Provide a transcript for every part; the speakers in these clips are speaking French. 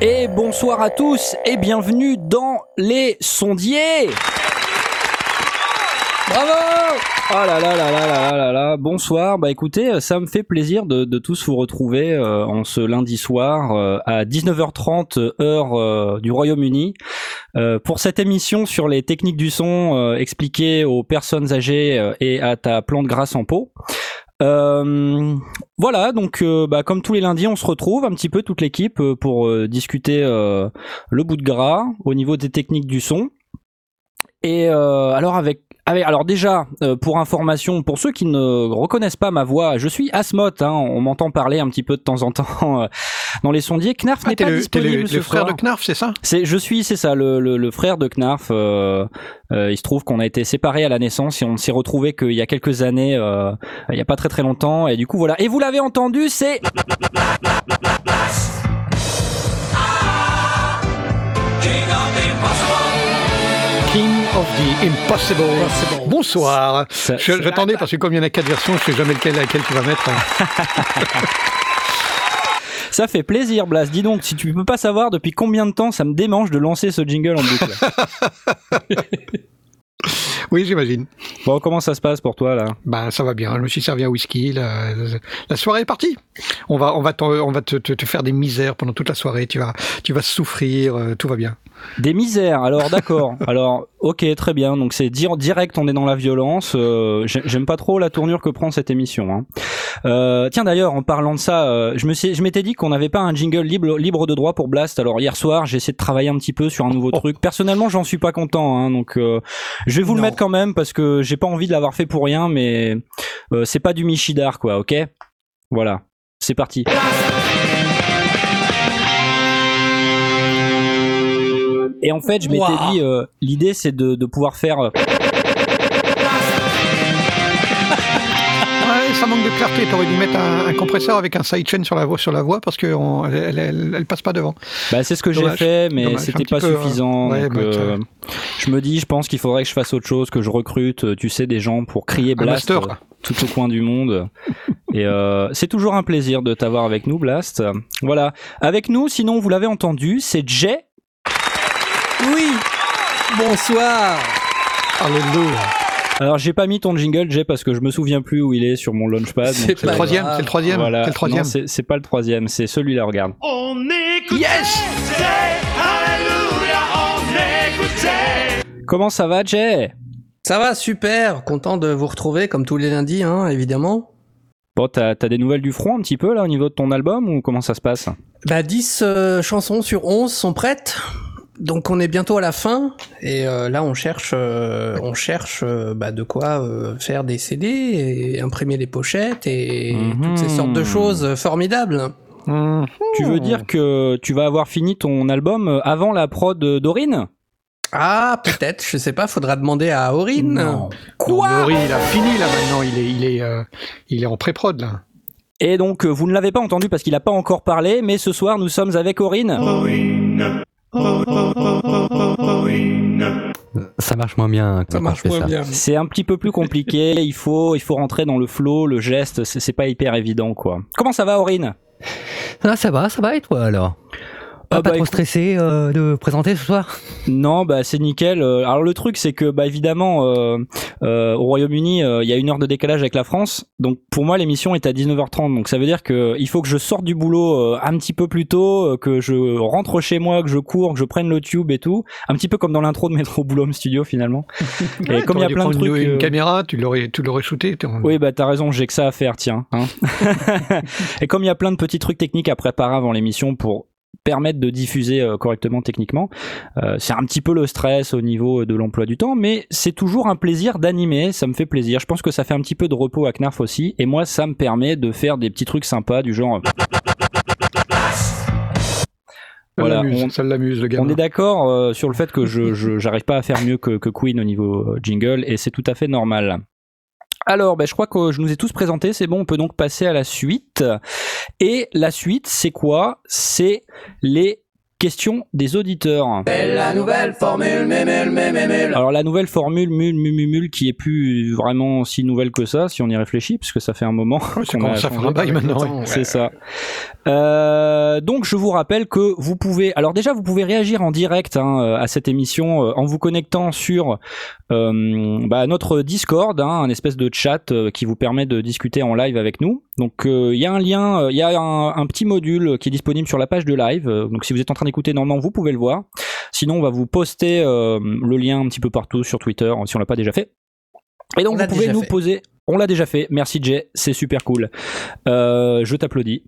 Et bonsoir à tous et bienvenue dans les sondiers. Bravo Oh là là là là là là là bonsoir. Bah écoutez, ça me fait plaisir de, de tous vous retrouver euh, en ce lundi soir euh, à 19h30 heure euh, du Royaume-Uni euh, pour cette émission sur les techniques du son euh, expliquées aux personnes âgées euh, et à ta plante grasse en pot. Euh, voilà, donc euh, bah, comme tous les lundis, on se retrouve un petit peu toute l'équipe euh, pour euh, discuter euh, le bout de gras au niveau des techniques du son. Et euh, alors avec, alors déjà euh, pour information pour ceux qui ne reconnaissent pas ma voix, je suis Asmoth. Hein, on m'entend parler un petit peu de temps en temps euh, dans les sondiers. Knarf Ah, n'est pas le, disponible le, ce le frère soir. de Knarf, c'est ça C'est, je suis, c'est ça, le, le, le frère de Knarf. euh, euh, il se trouve qu'on a été séparés à la naissance et on s'est retrouvé qu'il y a quelques années, euh, il y a pas très très longtemps. Et du coup voilà. Et vous l'avez entendu, c'est of the Impossible. Bonsoir. J'attendais parce que comme il y en a quatre versions, je sais jamais lequel, laquelle tu vas mettre. Ça fait plaisir, Blas. Dis donc, si tu peux pas savoir depuis combien de temps ça me démange de lancer ce jingle en boucle. Oui, j'imagine. bon, comment ça se passe pour toi là? Ben, ça va bien. Je me suis servi un whisky. La, la soirée est partie. On va, on va, t'en- on va te, te- te faire des misères pendant toute la soirée. Tu vas, tu vas souffrir. euh, tout va bien. Des misères. Alors d'accord. Alors ok, très bien. Donc c'est dire direct, on est dans la violence. Euh, j'ai- J'aime pas trop la tournure que prend cette émission. Hein. Euh, tiens d'ailleurs, en parlant de ça, euh, je me suis, je m'étais dit qu'on n'avait pas un jingle libre, libre de droit pour Blast. Alors hier soir, j'ai essayé de travailler un petit peu sur un nouveau truc. Personnellement, j'en suis pas content. Hein, donc euh, je vais vous le mettre quand même parce que j'ai pas envie de l'avoir fait pour rien. Mais euh, c'est pas du Michidar quoi. Ok? Voilà. C'est parti. Et en fait, je m'étais Waouh. dit, euh, l'idée c'est de, de pouvoir faire. euh, Ouais, ça manque de clarté. T'aurais dû mettre un, un compresseur avec un sidechain sur la voix, sur la voix, parce que on- elle, elle, elle- passe pas devant. Bah, c'est ce que j'ai fait, mais c'était pas peu, hein. suffisant. Ouais, donc, bah, euh, je me dis, je pense qu'il faudrait que je fasse autre chose, que je recrute, euh, tu sais, des gens pour crier Blast euh, tout au coin du monde. Et euh, c'est toujours un plaisir de t'avoir avec nous, Blast. Voilà. Avec nous, sinon, vous l'avez entendu, c'est Jay. Oui Bonsoir Alléluia. Alors, j'ai pas mis ton jingle, Jay, parce que je me souviens plus où il est sur mon launchpad. C'est le Pas troisième. C'est le troisième. Voilà. C'est le troisième. Non, c'est c'est pas le troisième, c'est celui-là, regarde. Yes. Comment ça va, Jay? Ça va, super Content de vous retrouver, comme tous les lundis, hein, évidemment. Bon, t'as as des nouvelles du front un petit peu là au niveau de ton album ou comment ça se passe? Bah, 10 euh, chansons sur 11 sont prêtes. Donc on est bientôt à la fin et euh, là on cherche euh, on cherche euh, bah, de quoi euh, faire des CD et imprimer les pochettes et Mhm. toutes ces sortes de choses formidables. Mmh. Tu veux dire que tu vas avoir fini ton album avant la prod d'Aurine? Ah peut-être, je sais pas, faudra demander à Aurine. Non, Laurie, il a fini là maintenant. Il est, il est, euh, il est en pré-prod là. Et donc vous ne l'avez pas entendu parce qu'il n'a pas encore parlé, mais ce soir nous sommes avec Aurine. Ça marche moins bien. Ça marche moins ça. bien. C'est un petit peu plus compliqué, il faut, il faut rentrer dans le flow, le geste, c'est c'est pas hyper évident quoi. Comment ça va Aurine? Ah, ça va, ça va et toi alors? Ah, Pas bah, trop stressé euh, de présenter ce soir? Non, bah c'est nickel. Euh, Alors le truc c'est que bah évidemment euh, euh, au Royaume-Uni euh, il y a une heure de décalage avec la France, donc pour moi l'émission est à 19h30, donc ça veut dire que il faut que je sorte du boulot euh, un petit peu plus tôt, euh, que je rentre chez moi, que je cours, que je prenne le tube et tout, un petit peu comme dans l'intro de Métro Boulot Studio finalement. et Ouais, comme il y a plein de trucs. Une, une euh, caméra, tu l'aurais, tu l'aurais shooté. Oui, bah t'as raison, j'ai que ça à faire, tiens. hein. et comme il y a plein de petits trucs techniques à préparer avant l'émission pour permettre de diffuser euh, correctement techniquement, euh, c'est un petit peu le stress au niveau de l'emploi du temps, mais c'est toujours un plaisir d'animer, ça me fait plaisir. Je pense que ça fait un petit peu de repos à Knarf aussi, et moi ça me permet de faire des petits trucs sympas du genre... Voilà, on- ça l'amuse, le gamin. On est d'accord euh, sur le fait que je je- j'arrive pas à faire mieux que, que Queen au niveau euh, jingle et c'est tout à fait normal. Alors, ben, je crois que je nous ai tous présentés, c'est bon, on peut donc passer à la suite. Et la suite, c'est quoi? C'est les questions des auditeurs. La nouvelle formule, mémule, mémule. Alors la nouvelle formule mule mumumul qui est plus vraiment si nouvelle que ça, si on y réfléchit, puisque ça fait un moment. Ouais, ça commence à faire changé. un bail maintenant. ouais. C'est ça. Euh, donc je vous rappelle que vous pouvez, alors déjà vous pouvez réagir en direct hein, à cette émission euh, en vous connectant sur euh, bah, notre Discord, hein, un espèce de chat euh, qui vous permet de discuter en live avec nous. Donc euh, il y a un lien, euh, il y a un, un petit module qui est disponible sur la page de live. Euh, donc si vous êtes en train d'écouter normalement, vous pouvez le voir. Sinon on va vous poster euh, le lien un petit peu partout sur Twitter si on l'a pas déjà fait. Et donc On vous pouvez nous fait. poser. On l'a déjà fait. Merci Jay, c'est super cool. Euh, je t'applaudis.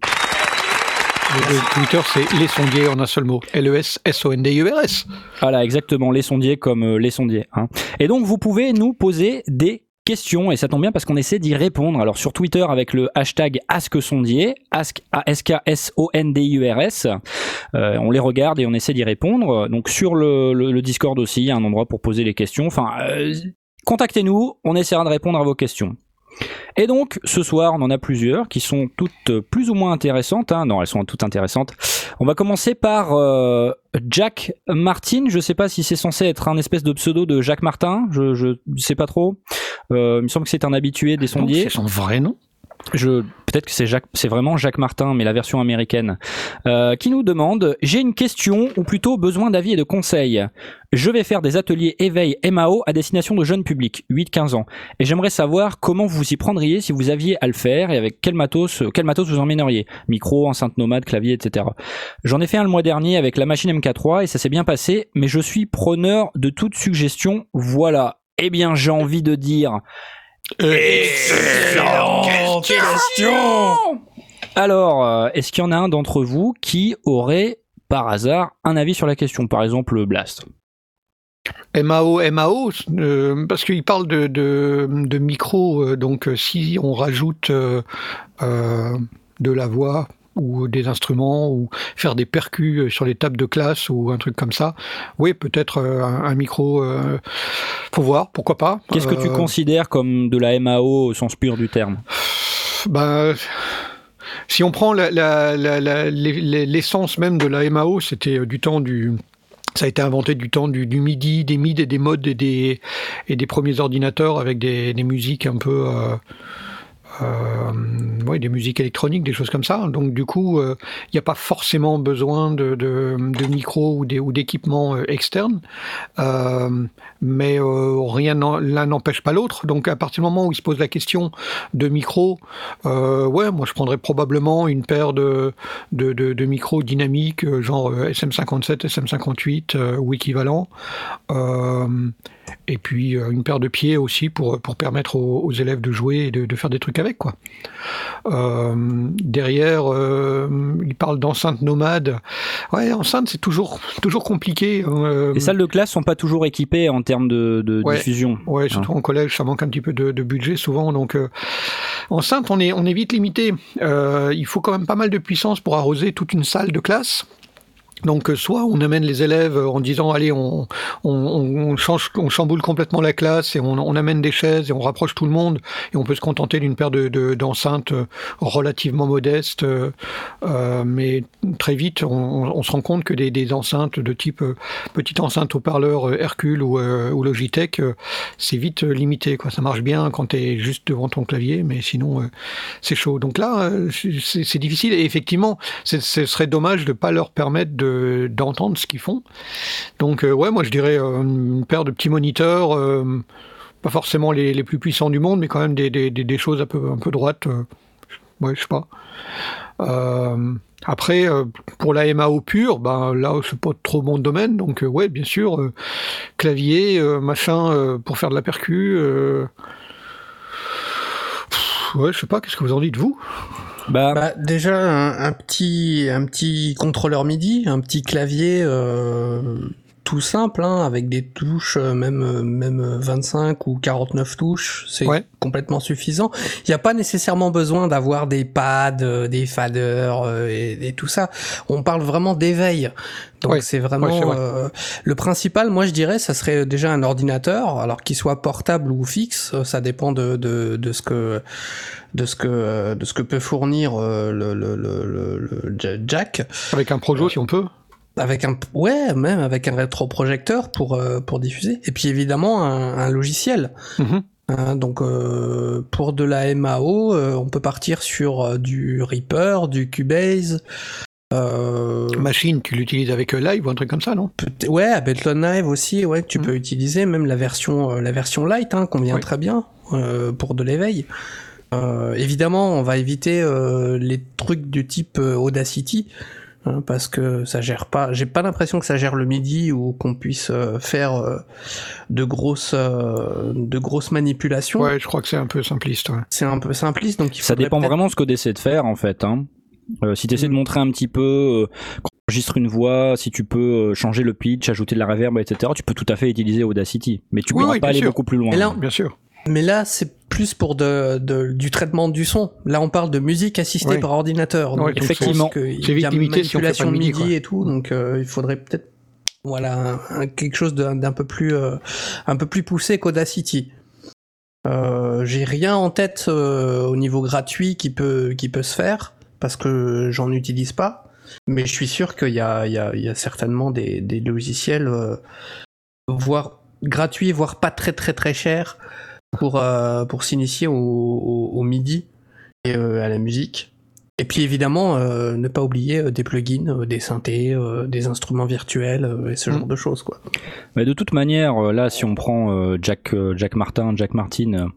Twitter, c'est les sondiers en un seul mot. E L-E-S-S-O-N-D-I-E-R-S. Voilà, exactement, les sondiers comme les sondiers. hein. Et donc, vous pouvez nous poser des questions, et ça tombe bien parce qu'on essaie d'y répondre. Alors, sur Twitter, avec le hashtag AskSondier, Ask, A-S-K-S-O-N-D-I-U-R-S, euh, on les regarde et on essaie d'y répondre. Donc, sur le Discord aussi, il y a un endroit pour poser les questions. Enfin, euh, contactez-nous, on essaiera de répondre à vos questions. Et donc, ce soir, on en a plusieurs qui sont toutes plus ou moins intéressantes. hein. Non, elles sont toutes intéressantes. On va commencer par euh, Jack Martin. Je sais pas si c'est censé être un espèce de pseudo de Jacques Martin. Je, je sais pas trop. Euh, il me semble que c'est un habitué des sondiers. C'est son vrai nom. Je peut-être que c'est Jacques, c'est vraiment Jacques Martin, mais la version américaine, euh, qui nous demande j'ai une question ou plutôt besoin d'avis et de conseils. Je vais faire des ateliers éveil MAO à destination de jeunes publics, 8-15 ans, et j'aimerais savoir comment vous y prendriez si vous aviez à le faire et avec quel matos, quel matos vous emmèneriez, micro, enceinte nomade, clavier, etc. J'en ai fait un le mois dernier avec la machine MK3 et ça s'est bien passé, mais je suis preneur de toute suggestion. Voilà. Eh bien, j'ai envie de dire Excellente question. Alors, euh, est-ce qu'il y en a un d'entre vous qui aurait, par hasard, un avis sur la question Par exemple, Blast. MAO, MAO, euh, parce qu'il parle de, de, de micro, euh, donc euh, si on rajoute euh, euh, de la voix ou des instruments ou faire des percus euh, sur les tables de classe ou un truc comme ça, oui, peut-être euh, un, un micro, euh, faut voir, pourquoi pas. Qu'est-ce que tu Euh, considères comme de la MAO au sens pur du terme? Ben, si on prend la- la- la- l'essence même de la MAO, c'était du temps du. Ça a été inventé du temps du, du MIDI, des MID et des modes et des, et des premiers ordinateurs avec des, des musiques un peu. Euh, ouais, des musiques électroniques, des choses comme ça. Donc du coup, euh, il n'y a pas forcément besoin de, de, de micros ou d'équipements euh, externes. Euh, mais euh, rien l'un n'empêche pas l'autre. Donc à partir du moment où il se pose la question de micro, euh, ouais, moi je prendrais probablement une paire de, micros dynamiques, euh, genre euh, SM57, SM58 euh, ou équivalent. Euh, et puis euh, une paire de pieds aussi pour, pour permettre aux, aux élèves de jouer et de, de faire des trucs avec. Quoi. Euh, derrière, euh, il parle d'enceinte nomade. Ouais, enceinte, c'est toujours, toujours compliqué. euh, Les salles de classe sont pas toujours équipées en termes de, de Ouais. diffusion. Ouais, surtout en collège, ça manque un petit peu de, de budget souvent. Donc, euh, enceinte, on est, on est vite limité. Euh, il faut quand même pas mal de puissance pour arroser toute une salle de classe. Donc, euh, soit on amène les élèves en disant allez, on, on, chamboule complètement la classe et on, amène des chaises et on rapproche tout le monde et on peut se contenter d'une paire de, de- d'enceintes euh, relativement modestes. euh, euh, mais très vite, on, se rend compte que des, des enceintes de type euh, petite enceinte haut-parleur euh, Hercule ou, euh, ou Logitech, euh, c'est vite euh, limité. Quoi. Ça marche bien quand tu es juste devant ton clavier, mais sinon, euh, c'est chaud. Donc là, euh, c'est difficile. Et effectivement, ce serait dommage de pas leur permettre de- d'entendre ce qu'ils font. Donc, euh, ouais, moi, je dirais euh, une paire de petits moniteurs. euh, pas forcément les, plus puissants du monde, mais quand même des, choses un peu, un peu droites. ouais, je sais pas. Après, pour la MAO pure, ben là, c'est pas trop mon domaine, donc ouais, bien sûr, clavier, machin, pour faire de la percu. ouais, je sais pas, qu'est-ce que vous en dites, vous? Bah, Bah, déjà un, un petit un petit contrôleur MIDI, un petit clavier, euh, tout simple, hein, avec des touches, euh, même, euh, même euh, 25 ou 49 touches, c'est Ouais. complètement suffisant. Il n'y a pas nécessairement besoin d'avoir des pads, euh, des faders euh, et, et tout ça. On parle vraiment d'éveil. Donc Ouais. c'est vraiment Ouais, c'est vrai. euh, le principal. Moi, je dirais, ça serait déjà un ordinateur, alors qu'il soit portable ou fixe, euh, ça dépend de, de, de ce que de ce que euh, de ce que peut fournir euh, le, le, le, le- le ja- jack Avec un projo, si on peut. Avec un ouais même avec un rétroprojecteur pour euh, pour diffuser et puis évidemment un, un logiciel Mhm. Hein, donc euh, pour de la MAO euh, on peut partir sur du Reaper du Cubase Machine, tu l'utilises avec Live ou un truc comme ça, non? Ouais Ableton Live aussi ouais tu Mhm. peux utiliser même la version la version light hein, convient Oui. très bien pour de l'éveil évidemment on va éviter les trucs du type Audacity hein, parce que ça gère pas j'ai pas l'impression que ça gère le MIDI ou qu'on puisse euh, faire euh, de grosses euh, de grosses manipulations Ouais, je crois que c'est un peu simpliste. ouais. c'est un peu simpliste donc il Ça dépend vraiment de ce que tu essaies de faire en fait. Hein. Euh, si tu essaies de Mm. montrer un petit peu, euh, quand tu enregistres une voix, si tu peux euh, changer le pitch, ajouter de la reverb, etc., tu peux tout à fait utiliser Audacity. Mais tu Oui, pourras oui, pas aller sûr. beaucoup plus loin. Là, Bien sûr. Mais là, c'est plus pour de, de- du traitement du son. Là, on parle de musique assistée par ordinateur. Donc, effectivement. C'est y vite a limité si on fait pas manipulation le de MIDI, et tout, donc euh, il faudrait peut-être voilà un- un- quelque chose d'un d'un peu plus euh, un peu plus poussé qu'Audacity. Euh, J'ai rien en tête au niveau gratuit qui peut qui peut se faire parce que j'en utilise pas. Mais je suis sûr qu'il y a, il y, a, il y a certainement des, des logiciels, voire gratuits, voire pas très très très chers, pour, euh, pour s'initier au, au, au MIDI et euh, à la musique. Et puis évidemment, euh, ne pas oublier des plugins, des synthés, euh, des instruments virtuels euh, et ce Mm. genre de choses. Quoi. Mais de toute manière, là, si on prend euh, Jack, euh, Jack Martin, Jack Martin,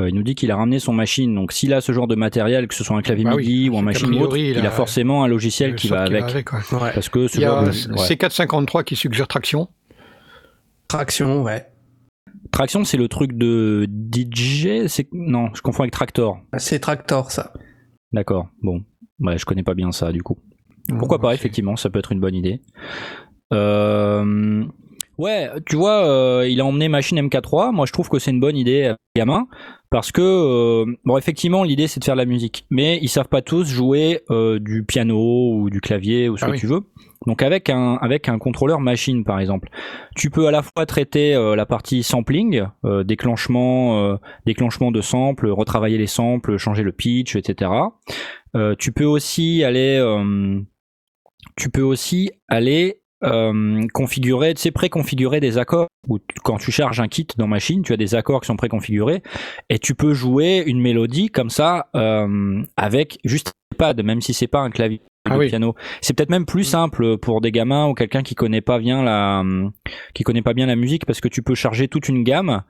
euh, il nous dit qu'il a ramené son machine. Donc, s'il a ce genre de matériel, que ce soit un clavier Bah oui, MIDI ou un machine ou autre, priori, il, il a a- forcément un logiciel qui va qui avec. Ouais. Parce que ce Il y a de- ouais. C453 qui suggère traction. Traction, ouais. Traction, c'est le truc de DJ. C'est non, je confonds avec Tractor. C'est Tractor, ça. D'accord. Bon, ouais, je connais pas bien ça du coup. Pourquoi pas, effectivement, ça peut être une bonne idée. Euh, Ouais, tu vois, euh, il a emmené machine MK3. Moi, je trouve que c'est une bonne idée, euh, gamin, parce que euh, bon, effectivement, l'idée c'est de faire de la musique, mais ils savent pas tous jouer euh, du piano ou du clavier ou ce Ah que oui. tu veux. Donc avec un avec un contrôleur machine par exemple, tu peux à la fois traiter euh, la partie sampling, euh, déclenchement euh, déclenchement de samples, retravailler les samples, changer le pitch, etc. Euh, tu peux aussi aller euh, tu peux aussi aller euh, configurer, tu sais, préconfigurer des accords. Ou tu- quand tu charges un kit dans machine, tu as des accords qui sont préconfigurés et tu peux jouer une mélodie comme ça euh, avec juste un pad, même si c'est pas un clavier Ah de oui. piano. C'est peut-être même plus simple pour des gamins ou quelqu'un qui connaît pas bien la qui connaît pas bien la musique parce que tu peux charger toute une gamme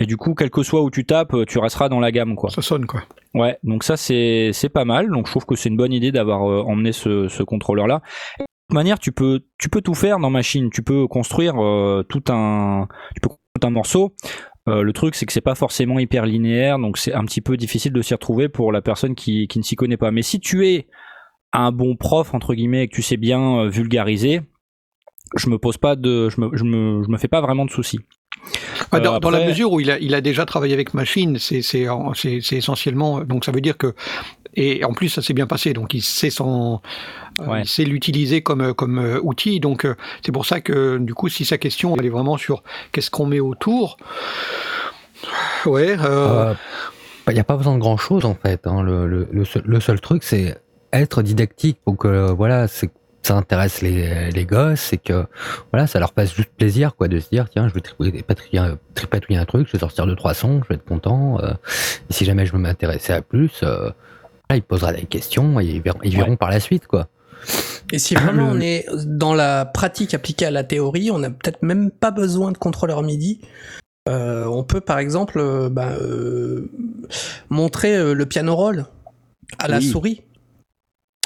et du coup, quel que soit où tu tapes, tu resteras dans la gamme quoi. Ça sonne, quoi. Ouais, donc ça c'est c'est pas mal. Donc je trouve que c'est une bonne idée d'avoir euh, emmené ce, ce contrôleur là. De toute manière, tu peux tu peux tout faire dans machine. Tu peux construire euh, tout un tout un morceau. Euh, le truc c'est que c'est pas forcément hyper linéaire, donc c'est un petit peu difficile de s'y retrouver pour la personne qui qui ne s'y connaît pas. Mais si tu es un bon prof entre guillemets et que tu sais bien euh, vulgariser, je me pose pas de je me je me je me fais pas vraiment de soucis. Ah, dans, Euh, dans la mesure où il a, il a déjà travaillé avec machine, c'est c'est en- c'est- c'est essentiellement. Donc ça veut dire que. Et en plus, ça s'est bien passé. Donc il sait son, euh, Ouais. il sait l'utiliser comme comme euh, outil. Donc c'est pour ça que du coup, si sa question elle est vraiment sur qu'est-ce qu'on met autour. Ouais. euh, Il n'y a pas besoin de grand chose en fait. hein. Le, le- le seul, le seul truc, c'est être didactique pour que euh, voilà, c'est ça intéresse les, les gosses et que voilà, ça leur fasse juste plaisir quoi de se dire tiens, je vais tripatouiller, tripatouiller- tripatouiller un truc, je vais sortir deux trois sons, je vais être content. euh, et si jamais je veux m'intéresser à plus, euh, là, il posera des questions et ils verront, ils verront par la suite quoi. Et si vraiment on est dans la pratique appliquée à la théorie, on n'a peut-être même pas besoin de contrôleur MIDI. Euh, on peut par exemple euh, bah, euh, montrer le piano roll à la Oui. souris.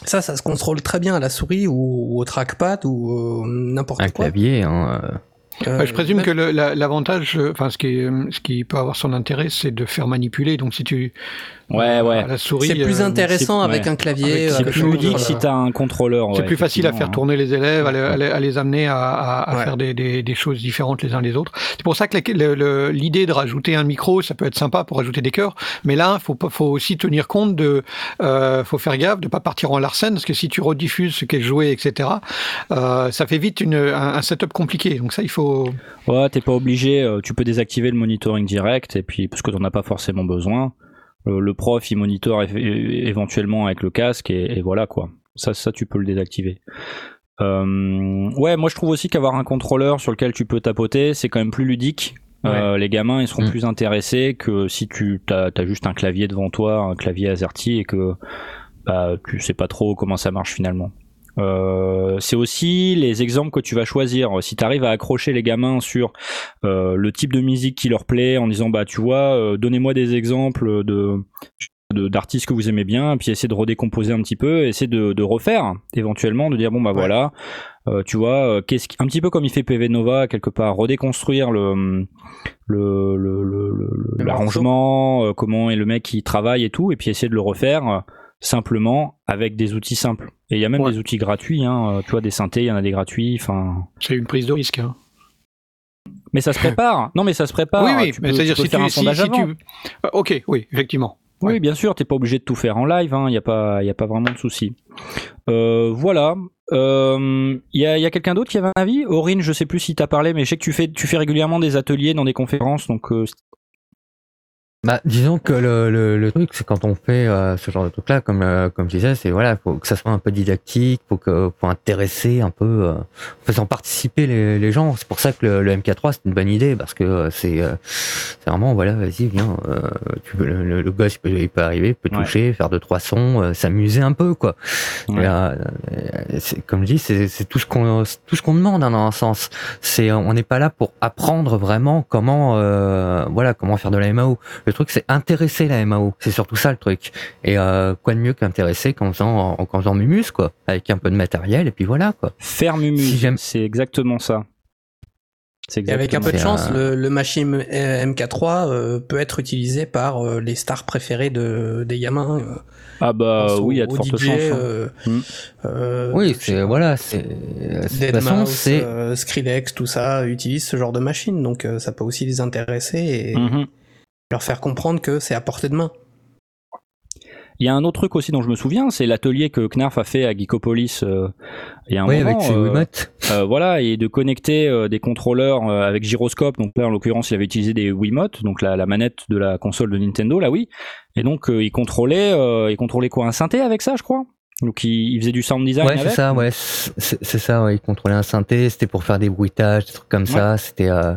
Ça, ça se contrôle très bien à la souris ou, ou au trackpad ou euh, n'importe Un quoi. clavier, hein, euh, Euh, je présume bah, que l'avantage, euh, enfin ce qui, est- ce qui peut avoir son intérêt, c'est de faire manipuler. Donc si tu Ouais, ouais. la souris, c'est plus euh, intéressant c'est- avec ouais. un clavier. C'est plus ludique si t'as un contrôleur. C'est ouais, plus facile à faire tourner les élèves, à, les- Ouais. à les- à les amener à, à- à Ouais. faire des, des- des choses différentes les uns les autres. C'est pour ça que l'idée de rajouter un micro, ça peut être sympa pour ajouter des chœurs, mais là, faut faut aussi tenir compte de, euh, faut faire gaffe de pas partir en larcène, parce que si tu rediffuses ce qui est joué, etc., euh, ça fait vite une, un, un setup compliqué. Donc ça, il faut. Ouais, t'es pas obligé. euh, tu peux désactiver le monitoring direct et puis parce que t'en as pas forcément besoin. Euh, le prof, il é- éventuellement avec le casque et, et voilà quoi. Ça, ça, tu peux le désactiver. Euh, ouais, moi je trouve aussi qu'avoir un contrôleur sur lequel tu peux tapoter, c'est quand même plus ludique. Euh, les gamins, ils seront Mm. plus intéressés que si tu as, juste un clavier devant toi, un clavier AZERTY et que bah, tu sais pas trop comment ça marche finalement. Euh, c'est aussi les exemples que tu vas choisir. Si tu arrives à accrocher les gamins sur euh, le type de musique qui leur plaît, en disant bah tu vois, euh, donnez-moi des exemples de d'artistes que vous aimez bien, puis essayer de redécomposer un petit peu, essayer de, de refaire éventuellement, de dire bon bah Ouais. voilà, euh, tu vois, euh, qu'est-ce un petit peu comme il fait PV Nova quelque part, redéconstruire le le le- le- le- Le l'arrangement, euh, comment est le mec qui travaille et tout, et puis essayer de le refaire euh, simplement avec des outils simples. Et il y a même Ouais. des outils gratuits, hein, euh, tu vois, des synthés, il y en a des gratuits, enfin. C'est une prise de risque. hein. Mais ça se prépare. Non, mais ça se prépare. oui, oui. C'est-à-dire si tu, un si- tu- Euh, ok, oui, effectivement. Oui, Ouais. bien sûr, t'es pas obligé de tout faire en live, il n'y a pas, y a pas vraiment de souci. Euh, voilà. Il y a, y a quelqu'un d'autre qui avait un avis? Aurine, je sais plus si t'as parlé, mais je sais que tu fais, tu fais régulièrement des ateliers dans des conférences, donc euh, Bah, disons que le, le, le truc, c'est quand on fait euh, ce genre de truc-là, comme euh, comme je disais, c'est voilà, faut que ça soit un peu didactique, faut que faut intéresser un peu, euh, en faisant participer les, les gens. C'est pour ça que le, le MK3 c'est une bonne idée parce que euh, c'est euh, c'est vraiment voilà, vas-y, viens, euh, tu peux, le, le, gosse il peut, il peut arriver, il peut Ouais. toucher, faire deux trois sons, euh, s'amuser un peu quoi. Ouais. Et, comme je dis, c'est c'est tout ce qu'on tout ce qu'on demande hein, dans un sens. C'est on n'est pas là pour apprendre vraiment comment euh, voilà comment faire de la MAO. Le truc, c'est intéresser la MAO. C'est surtout ça le truc. Et euh, quoi de mieux qu'intéresser qu'en faisant, en, qu'en faisant Mumus, quoi. Avec un peu de matériel, et puis voilà, quoi. faire Mumu, Si c'est exactement ça. C'est Et avec un peu de exactement chance, C'est le, le machine euh, MK3 euh, peut être utilisé par euh, les stars préférées de, des gamins. euh. Ah bah pense oui, il y a de fortes chances. hein. euh, Mm. euh, Oui, c'est voilà, c'est de toute Deadmau5, façon, c'est euh, Skrillex, tout ça utilise ce genre de machine, donc euh, ça peut aussi les intéresser et Mhm. Leur faire comprendre que c'est à portée de main. Il y a un autre truc aussi dont je me souviens, c'est l'atelier que Knarf a fait à Geekopolis euh, il y a un oui moment. avec ses euh, Wiimotes. Euh, voilà, et de connecter euh, des contrôleurs euh, avec gyroscope. Donc là, en l'occurrence, il avait utilisé des Wiimote, donc la, la manette de la console de Nintendo, là oui. Et donc, euh, il contrôlait, euh, il contrôlait quoi, un synthé avec ça, je crois? Donc, il, il faisait du sound design Ouais, c'est avec. ça, ouais, c'est c'est ça, ouais. Il contrôlait un synthé, c'était pour faire des bruitages, des trucs comme ça. C'était, euh,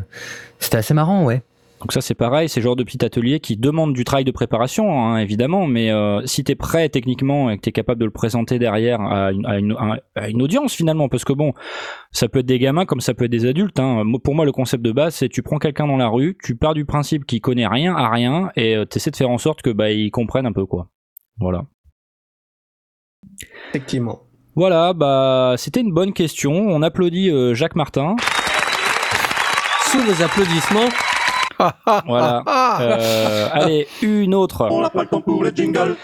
c'était assez marrant, ouais. Donc ça, c'est pareil, c'est le genre de petit atelier qui demande du travail de préparation, hein, évidemment. Mais euh, si t'es prêt techniquement et que t'es capable de le présenter derrière à une, à, une, à- une audience finalement, parce que bon, ça peut être des gamins comme ça peut être des adultes. Hein. Pour moi, le concept de base, c'est tu prends quelqu'un dans la rue, tu pars du principe qu'il connaît rien à rien et euh, t'essaies de faire en sorte que bah il comprenne un peu quoi. Voilà. Effectivement. Voilà, bah c'était une bonne question. On applaudit euh, Jacques Martin. Sous vos applaudissements, Voilà. Ah, Euh, allez, une autre. On n'a pas le temps pour le jingle.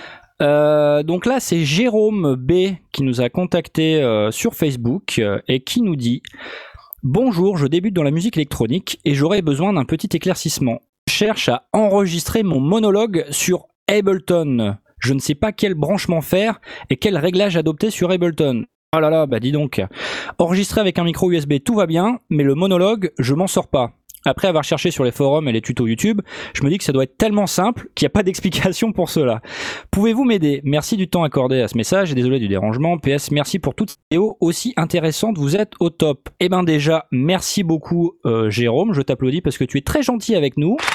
Euh, donc là, c'est Jérôme B qui nous a contacté euh, sur Facebook euh, et qui nous dit Bonjour, je débute dans la musique électronique et j'aurais besoin d'un petit éclaircissement. Je cherche à enregistrer mon monologue sur Ableton. Je ne sais pas quel branchement faire et quel réglage adopter sur Ableton. Oh là là, bah dis donc. Enregistrer avec un micro USB, tout va bien, mais le monologue, je m'en sors pas. Après avoir cherché sur les forums et les tutos YouTube, je me dis que ça doit être tellement simple qu'il n'y a pas d'explication pour cela. Pouvez-vous m'aider? Merci du temps accordé à ce message et désolé du dérangement. PS, merci pour toute cette vidéo aussi intéressante. Vous êtes au top. Eh ben déjà, merci beaucoup euh, Jérôme. Je t'applaudis parce que tu es très gentil avec nous.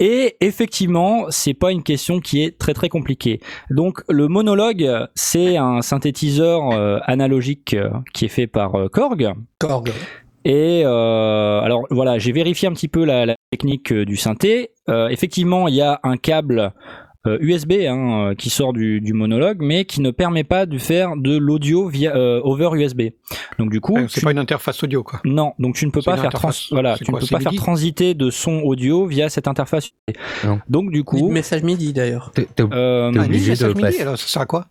Et effectivement, c'est pas une question qui est très très compliquée. Donc le monologue, c'est un synthétiseur euh, analogique euh, qui est fait par euh, Korg. Korg. Et euh, alors voilà, j'ai vérifié un petit peu la, la technique euh, du synthé. Euh, effectivement, il y a un câble euh, USB hein, qui sort du, du monologue, mais qui ne permet pas de faire de l'audio via euh, over USB. Donc du coup, Ouais, C'est tu- pas une interface audio, quoi. non, donc tu ne peux pas faire trans- interface. voilà, C'est tu quoi, ne peux c'est pas faire MIDI transiter de son audio via cette interface. Non. Donc du coup, message MIDI d'ailleurs. T'es- t'es- euh, Ah, obligé de MIDI, passer. alors ça sert à quoi?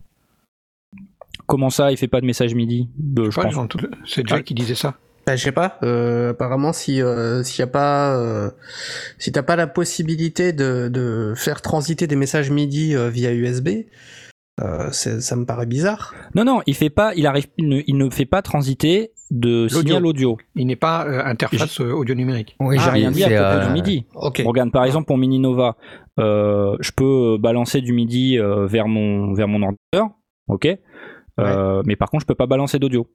Comment ça, il fait pas de message MIDI? Euh, Je pense. C'est Jack qui disait ça. Bah, je sais pas. Euh, apparemment, si euh, s'il y a pas, euh, si t'as pas la possibilité de, de faire transiter des messages MIDI euh, via USB, euh, ça me paraît bizarre. Non, non, il fait pas, il arrive, il ne, il ne fait pas transiter de signal audio. Il n'est pas euh, interface audio numérique. Oui, J'ai j'ai- rien dit à euh, du MIDI. Ok. Regarde, par exemple, pour Mini Nova, euh, je peux balancer du MIDI euh, vers mon vers mon ordinateur, ok. Euh, mais par contre, je peux pas balancer d'audio.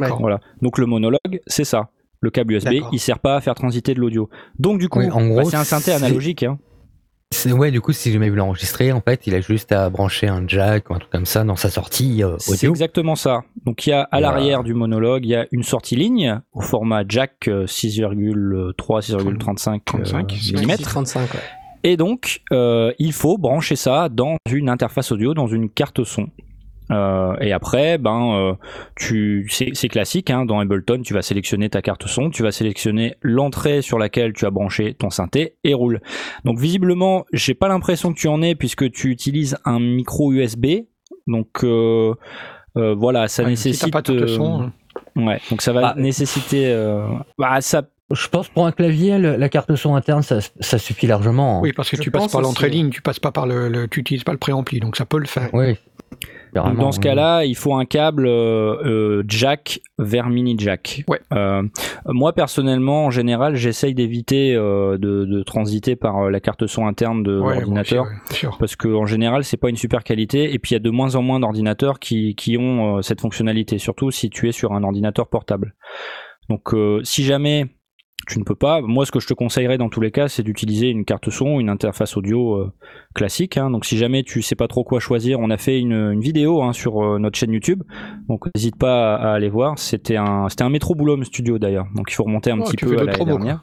D'accord. Voilà. Donc le monologue, c'est ça. Le câble USB, il sert pas à faire transiter de l'audio. Donc du coup, Oui, en bah, gros, c'est un synthé c'est- analogique. Hein. C'est ouais, du coup, si jamais il veut l'enregistrer, en fait, il a juste à brancher un jack ou un truc comme ça dans sa sortie euh, C'est audio. exactement ça. Donc il y a à Voilà. l'arrière du monologue, il y a une sortie ligne au format jack euh, 6,3, 6,35 35, euh, millimètres. 35, ouais. Et donc, euh, il faut brancher ça dans une interface audio, dans une carte son. Euh, et après, ben, euh, tu, c'est, classique. Hein, dans Ableton, tu vas sélectionner ta carte son, tu vas sélectionner l'entrée sur laquelle tu as branché ton synthé et roule. Donc visiblement, j'ai pas l'impression que tu en es puisque tu utilises un micro USB. Donc euh, euh, voilà, ça Ouais, si nécessite. t'as pas de son, hein. ouais, donc ça va Bah, nécessiter. euh, bah, ça Je pense pour un clavier, le- la carte son interne, ça, ça suffit largement. hein. Oui, parce que Je tu passes par l'entrée ligne, tu passes pas par le, le- tu utilises pas le préampli, donc ça peut le faire. Oui. Carrément, dans ce oui. cas-là, il faut un câble euh, euh, jack vers mini jack. Ouais. Euh, moi personnellement, en général, j'essaye d'éviter euh, de, de transiter par euh, la carte son interne de Ouais, l'ordinateur. Parce qu'en général, c'est pas une super qualité, et puis il y a de moins en moins d'ordinateurs qui, qui ont euh, cette fonctionnalité, surtout si tu es sur un ordinateur portable. Donc, euh, si jamais tu ne peux pas, moi, ce que je te conseillerais dans tous les cas, c'est d'utiliser une carte son, une interface audio euh, classique. hein. Donc, si jamais tu sais pas trop quoi choisir, on a fait une, une vidéo hein, sur euh, notre chaîne YouTube, donc n'hésite pas à, à aller voir. C'était un, c'était un Metro Boulogne Studio d'ailleurs, donc il faut remonter un Oh, petit peu à l'année dernière.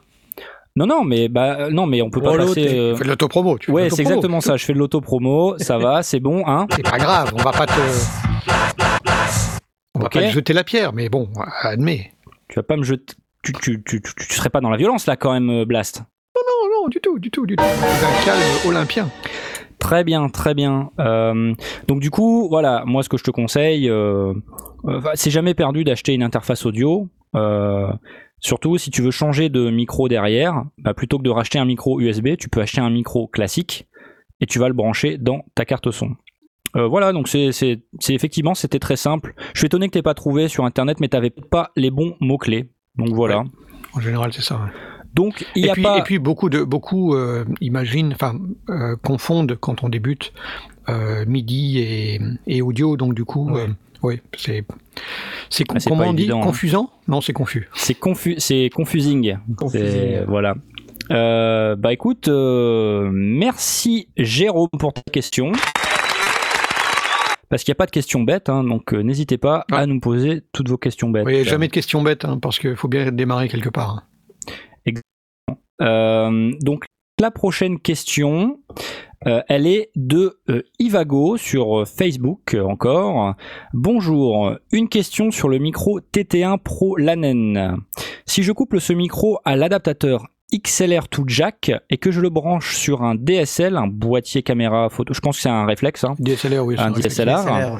Non, non, mais bah non, mais on peut pas Oh, passer. euh, Tu fais de l'autopromo. Ouais, c'est exactement ça. Je fais de l'autopromo, ça va, c'est bon, hein. C'est pas grave, on va pas te. On va pas te jeter la pierre, mais bon, admets. Tu vas pas me jeter. Tu, tu, tu, tu, tu serais pas dans la violence là quand même, euh, Blast. Non, non, du tout, du tout, du tout. C'est un calme olympien. Très bien, très bien. Euh, donc du coup, voilà, moi ce que je te conseille, euh, c'est jamais perdu d'acheter une interface audio. Euh, surtout si tu veux changer de micro derrière, bah, plutôt que de racheter un micro USB, tu peux acheter un micro classique et tu vas le brancher dans ta carte son. Euh, voilà, donc c'est c'est- c'est effectivement c'était très simple. Je suis étonné que t'aies pas trouvé sur internet, mais t'avais pas les bons mots clés. Donc voilà. Ouais. En général, c'est ça. ouais. Donc il y et, a puis, pas. et puis beaucoup de beaucoup euh, imaginent, enfin euh, confondent quand on débute euh, MIDI et, et audio, donc du coup, Ouais. euh, oui, c'est c'est Ah, comment on dit évident, hein. confusant? Non, c'est confus. C'est confu c'est confusing. Confusing. Voilà. Euh, bah écoute, euh, merci Jérôme pour tes questions. Parce qu'il n'y a pas de questions bêtes, hein, donc euh, n'hésitez pas à nous poser toutes vos questions bêtes. Oui, jamais de questions bêtes, hein, parce qu'il faut bien démarrer quelque part. hein. Euh, donc la prochaine question, euh, elle est de euh, Ivago sur Facebook euh, encore. Bonjour, une question sur le micro TT1 Pro Lanen. Si je couple ce micro à l'adaptateur XLR to jack et que je le branche sur un DSL, un boîtier caméra photo, je pense que c'est un réflexe, hein, DSLR, oui. un. DSLR.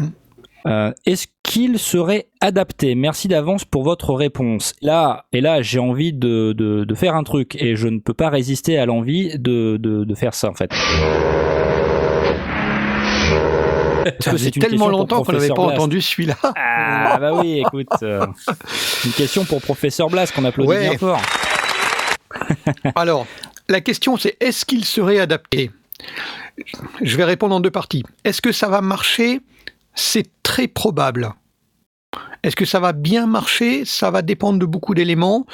Euh, Est-ce qu'il serait adapté? Merci d'avance pour votre réponse. Là, et là, j'ai envie de, de, de faire un truc et je ne peux pas résister à l'envie de, de, de faire ça en fait. Ça que faisait c'est une tellement longtemps qu'on n'avait pas Blast entendu celui-là. Ah bah oui, écoute, euh, une question pour Professeur Blast qu'on applaudit Ouais. bien fort. Alors, la question c'est est-ce qu'il serait adapté? Je vais répondre en deux parties. Est-ce que ça va marcher? C'est très probable. Est-ce que ça va bien marcher? Ça va dépendre de beaucoup d'éléments.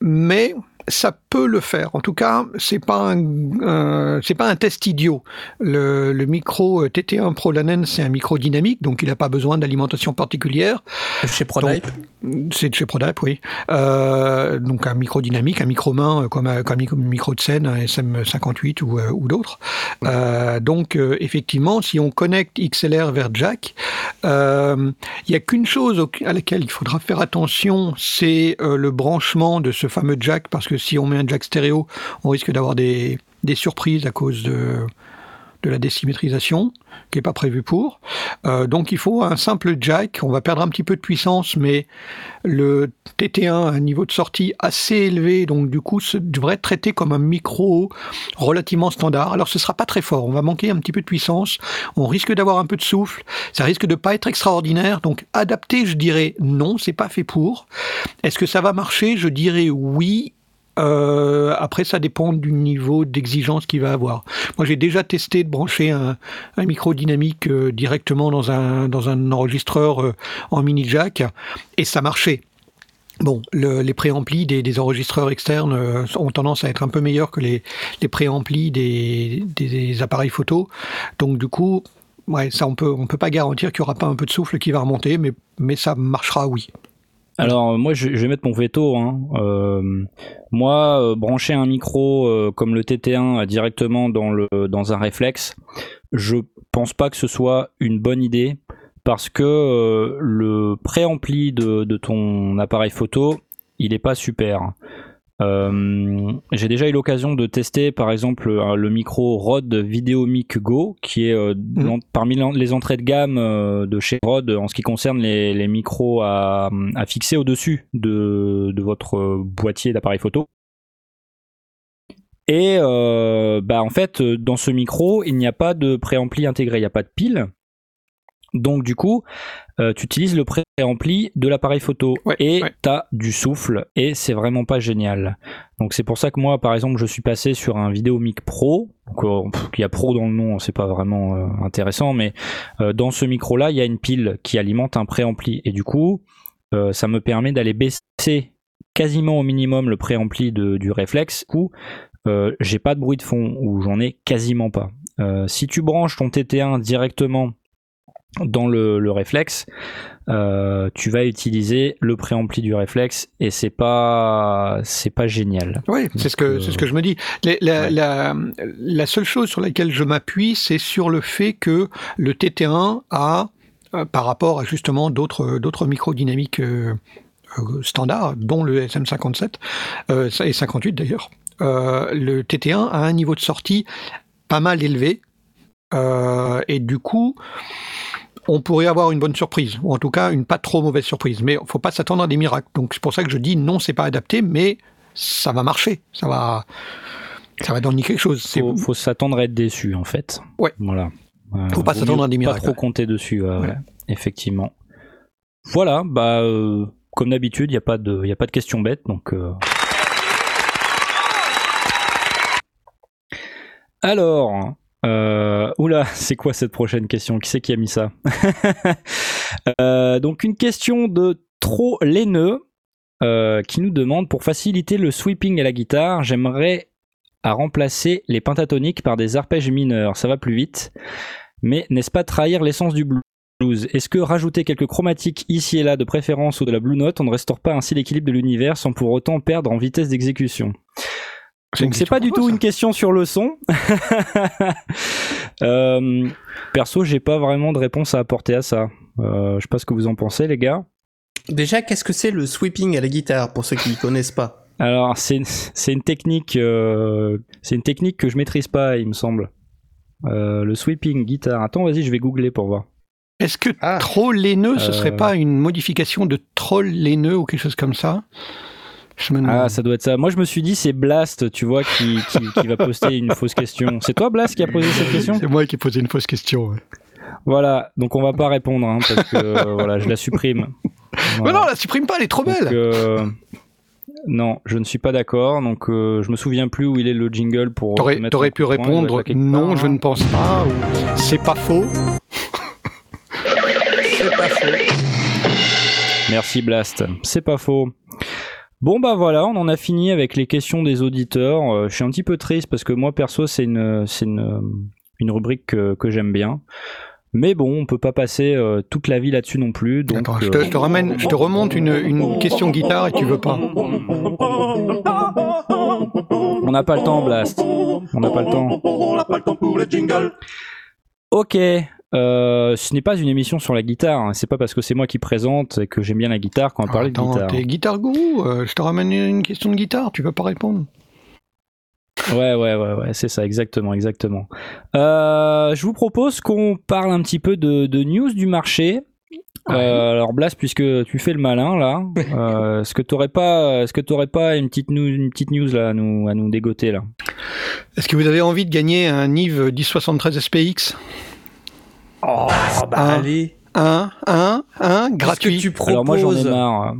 Mais ça peut le faire. En tout cas, c'est pas un, euh, c'est pas un test idiot. Le, le micro TT1 Pro Lanen, c'est un micro dynamique, donc il n'a pas besoin d'alimentation particulière. Chez ProDype C'est de chez ProDype, oui. Euh, donc un micro dynamique, un micro main euh, comme un, comme un micro de scène, un SM58 ou, euh, ou d'autres. Euh, donc euh, effectivement, si on connecte XLR vers jack, il n'y a qu'une chose à laquelle il faudra faire attention, c'est le branchement de ce fameux jack, parce que si on met un jack stéréo, on risque d'avoir des, surprises à cause de, la désymétrisation, qui n'est pas prévu pour. Euh, donc il faut un simple jack, on va perdre un petit peu de puissance, mais le TT1 a un niveau de sortie assez élevé, donc du coup, ça devrait être traité comme un micro relativement standard. Alors ce sera pas très fort, on va manquer un petit peu de puissance, on risque d'avoir un peu de souffle, ça risque de pas être extraordinaire, donc adapté, je dirais non, c'est pas fait pour. Est-ce que ça va marcher? Je dirais oui, euh, après, ça dépend du niveau d'exigence qu'il va avoir. Moi, j'ai déjà testé de brancher un, micro dynamique euh, directement dans un, enregistreur euh, en mini jack et ça marchait. Bon, le, les préamplis des, des enregistreurs externes ont tendance à être un peu meilleurs que les, les préamplis des, appareils photo. Donc, du coup, ça, on peut, peut pas garantir qu'il y aura pas un peu de souffle qui va remonter, mais ça marchera, oui. Alors moi je, vais mettre mon veto. Hein. Euh, moi euh, brancher un micro euh, comme le TT1 directement dans un réflexe, je pense pas que ce soit une bonne idée parce que euh, le préampli de, de ton appareil photo il est pas super. Euh, j'ai déjà eu l'occasion de tester par exemple euh, le micro Rode Videomic Go qui est euh, l'en- parmi les entrées de gamme euh, de chez Rode en ce qui concerne les, les micros à, à fixer au-dessus de, de votre boîtier d'appareil photo. Et bah en fait dans ce micro il n'y a pas de préampli intégré, il n'y a pas de pile. Donc du coup, euh, tu utilises le préampli de l'appareil photo Ouais, et ouais. t'as du souffle et c'est vraiment pas génial. Donc c'est pour ça que moi, par exemple, je suis passé sur un Videomic Pro. Donc, euh, pff, il y a Pro dans le nom, c'est pas vraiment euh, intéressant, mais dans ce micro-là, il y a une pile qui alimente un préampli et du coup, ça me permet d'aller baisser quasiment au minimum le préampli de, du réflexe. Euh, j'ai pas de bruit de fond ou j'en ai quasiment pas. Si tu branches ton TT1 directement dans le, le réflexe, euh, tu vas utiliser le préampli du réflexe et c'est pas c'est pas génial. Oui, c'est ce que euh, c'est ce que je me dis. La, ouais. la, la seule chose sur laquelle je m'appuie, c'est sur le fait que le TT1 a, euh, par rapport à justement d'autres d'autres microdynamiques standards, dont le SM57 euh, et 58 d'ailleurs, le TT1 a un niveau de sortie pas mal élevé et du coup. On pourrait avoir une bonne surprise, ou en tout cas une pas trop mauvaise surprise. Mais faut pas s'attendre à des miracles. Donc c'est pour ça que je dis non, c'est pas adapté, mais ça va marcher, ça va, ça va donner quelque chose. Faut, faut s'attendre à être déçu en fait. Ouais. Voilà. Euh, Faut pas s'attendre à des miracles, Pas trop compter dessus. Voilà. ouais, effectivement. Voilà. Bah euh, comme d'habitude, il y a pas de il a pas de questions bêtes donc. euh. Alors. Euh, oula, c'est quoi cette prochaine question? Qui c'est qui a mis ça? Euh, Donc une question de trop laineux euh, qui nous demande pour faciliter le sweeping à la guitare, j'aimerais à remplacer les pentatoniques par des arpèges mineurs. Ça va plus vite, mais n'est-ce pas trahir l'essence du blues? Est-ce que rajouter quelques chromatiques ici et là de préférence ou de la blue note, on ne restaure pas ainsi l'équilibre de l'univers sans pour autant perdre en vitesse d'exécution? Donc c'est pas du tout une question sur le son. Euh, perso, j'ai pas vraiment de réponse à apporter à ça. Euh, je sais pas ce que vous en pensez, les gars. Déjà, qu'est-ce que c'est le sweeping à la guitare pour ceux qui ne connaissent pas Alors c'est c'est une technique, euh, c'est une technique que je maîtrise pas, il me semble. Euh, le sweeping guitare. Attends, vas-y, je vais googler pour voir. Est-ce que Ah. trop laineux, ce Euh. serait pas une modification de troll laineux ou quelque chose comme ça? Ah, ça doit être ça. Moi, je me suis dit, c'est Blast, tu vois, qui, qui, qui va poster une fausse question. C'est toi, Blast, qui a posé cette question? C'est moi qui ai posé une fausse question. ouais. Voilà, donc on va pas répondre, hein, parce que euh, voilà, je la supprime. Mais non, la supprime pas, elle est trop Donc, belle. euh, non, je ne suis pas d'accord. Donc, euh, je me souviens plus où il est le jingle pour. te T'aurais mettre t'aurais un pu répondre non, part, je ne pense pas, ou c'est pas faux. C'est pas faux. Merci Blast. C'est pas faux. Bon bah voilà, on en a fini avec les questions des auditeurs. Euh, je suis un petit peu triste parce que moi perso c'est une c'est une, une rubrique que, que j'aime bien. Mais bon, on peut pas passer euh, toute la vie là-dessus non plus. Donc, Attends, je te, je te ramène, je te remonte une, une question guitare et tu veux pas. on n'a pas le temps, Blast. On n'a pas le temps. On n'a pas le temps pour les jingles. Ok. Euh, ce n'est pas une émission sur la guitare. hein. C'est pas parce que c'est moi qui présente et que j'aime bien la guitare qu'on va parler de guitare. t'es guitare gourou, euh, je te ramène une question de guitare, tu peux pas répondre. Ouais, ouais, ouais, ouais, c'est ça, exactement, exactement. Euh, je vous propose qu'on parle un petit peu de, de news du marché. Euh, alors Blas, puisque tu fais le malin là, euh, est-ce que t'aurais pas, est-ce que t'aurais pas une petite news, une petite news là à nous, à nous dégoter là? Est-ce que vous avez envie de gagner un Nive 1073 SPX Oh, bah Ah. allez. Un, un, un, gratuit. Alors que tu proposes moi j'en ai marre.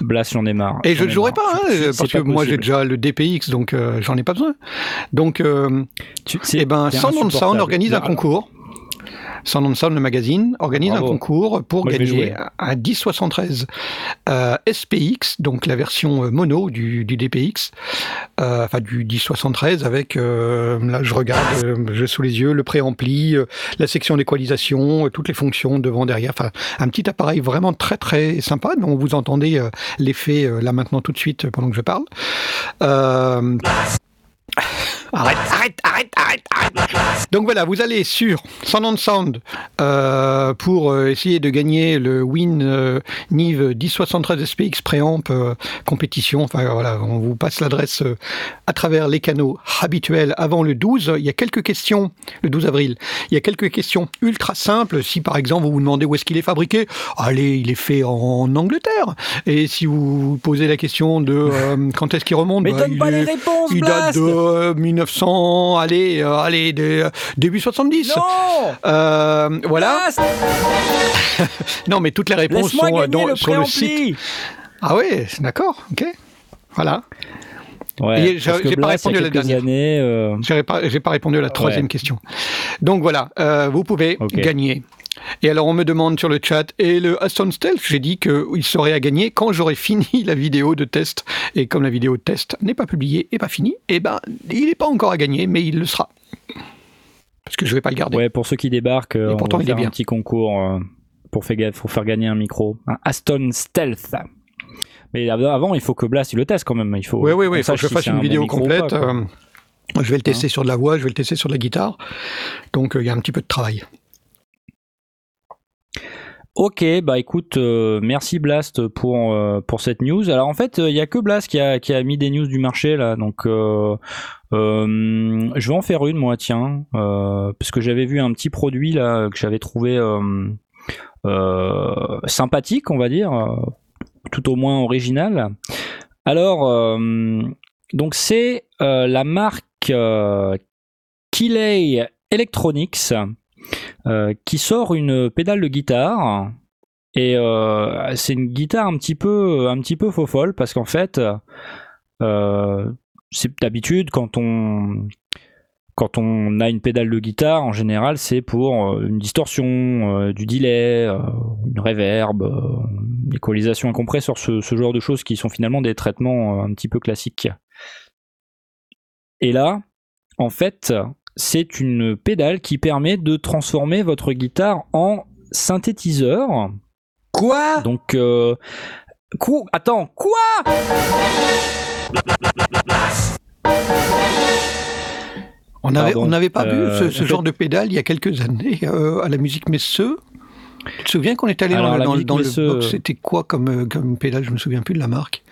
Blas, j'en ai marre. Et je ne ai jouerai marre. pas, hein, parce que moi j'ai déjà le DPX, donc euh, j'en ai pas besoin. Donc, euh, Tu- eh ben, Sound on Sound organise un Là, concours. Sound on Sound, le magazine, organise Bravo. un concours pour Moi, gagner un 1073 euh, SPX, donc la version euh, mono du, du DPX, euh, enfin du 1073 avec, euh, là je regarde, j'ai sous les yeux le préampli, la section d'équalisation, toutes les fonctions devant, derrière, enfin un petit appareil vraiment très très sympa dont vous entendez l'effet là maintenant tout de suite pendant que je parle. Arrête, arrête, arrête, arrête, arrête. Donc voilà, vous allez sur Sound on Sound euh, pour euh, essayer de gagner le Win euh, Nive 1073 SPX Préamp euh, compétition. Enfin voilà, on vous passe l'adresse euh, à travers les canaux habituels avant le 12. Il y a quelques questions, le 12 avril, il y a quelques questions ultra simples. Si par exemple vous vous demandez où est-ce qu'il est fabriqué, allez, il est fait en Angleterre. Et si vous vous posez la question de euh, quand est-ce qu'il remonte, Mais bah, donne il pas les est- réponses, il date de euh, 1900, allez, euh, allez, des, euh, début 70. Non Euh, voilà. Non, mais toutes les réponses sont euh, dans- le sur le site. Ah ouais, d'accord, ok. Voilà. Ouais, j'ai- pas répondu à la dernière. années, euh, J'ai pas, pas répondu à la troisième Ouais. question. Donc voilà, euh, vous pouvez Ok. gagner. Et alors on me demande sur le chat, et le Aston Stealth, j'ai dit qu'il serait à gagner quand j'aurai fini la vidéo de test. Et comme la vidéo de test n'est pas publiée et pas finie, eh ben il n'est pas encore à gagner, mais il le sera. Parce que je vais pas le garder. Ouais, pour ceux qui débarquent, euh, Et on pourtant, va il est faire bien. un petit concours euh, pour, faire, gagner un micro. Un Aston Stealth. Mais av- avant, il faut que Blast il le teste quand même. Il faut. Oui, oui, oui, il faut que je fasse une bon vidéo complète. pas. Hein euh, je vais le tester sur de la voix, je vais le tester sur de la guitare. Donc euh, il y a un petit peu de travail. Ok, bah écoute, euh, merci Blast pour euh, pour cette news. Alors en fait, il y a que Blast qui a qui a mis des news du marché là, donc euh, euh, je vais en faire une moi, tiens, euh, parce que j'avais vu un petit produit là que j'avais trouvé euh, euh, sympathique, on va dire, euh, tout au moins original. Alors euh, donc c'est euh, la marque euh, Keeley Electronics euh, qui sort une pédale de guitare. Et euh, c'est une guitare un petit peu un petit peu faux folle parce qu'en fait euh, c'est d'habitude quand on quand on a une pédale de guitare en général c'est pour euh, une distorsion euh, du delay euh, une reverb euh, une équalisation un ce, genre de choses qui sont finalement des traitements euh, un petit peu classiques. Et là en fait c'est une pédale qui permet de transformer votre guitare en synthétiseur. Quoi? Donc, euh, quoi Attends, quoi? On n'avait on pas Euh, vu ce, ce en genre fait- de pédale il y a quelques années euh, à la musique Messeux. Tu te souviens qu'on est allé Alors, dans, le, dans, dans box euh, C'était quoi comme, euh, comme pédale? Je me souviens plus de la marque.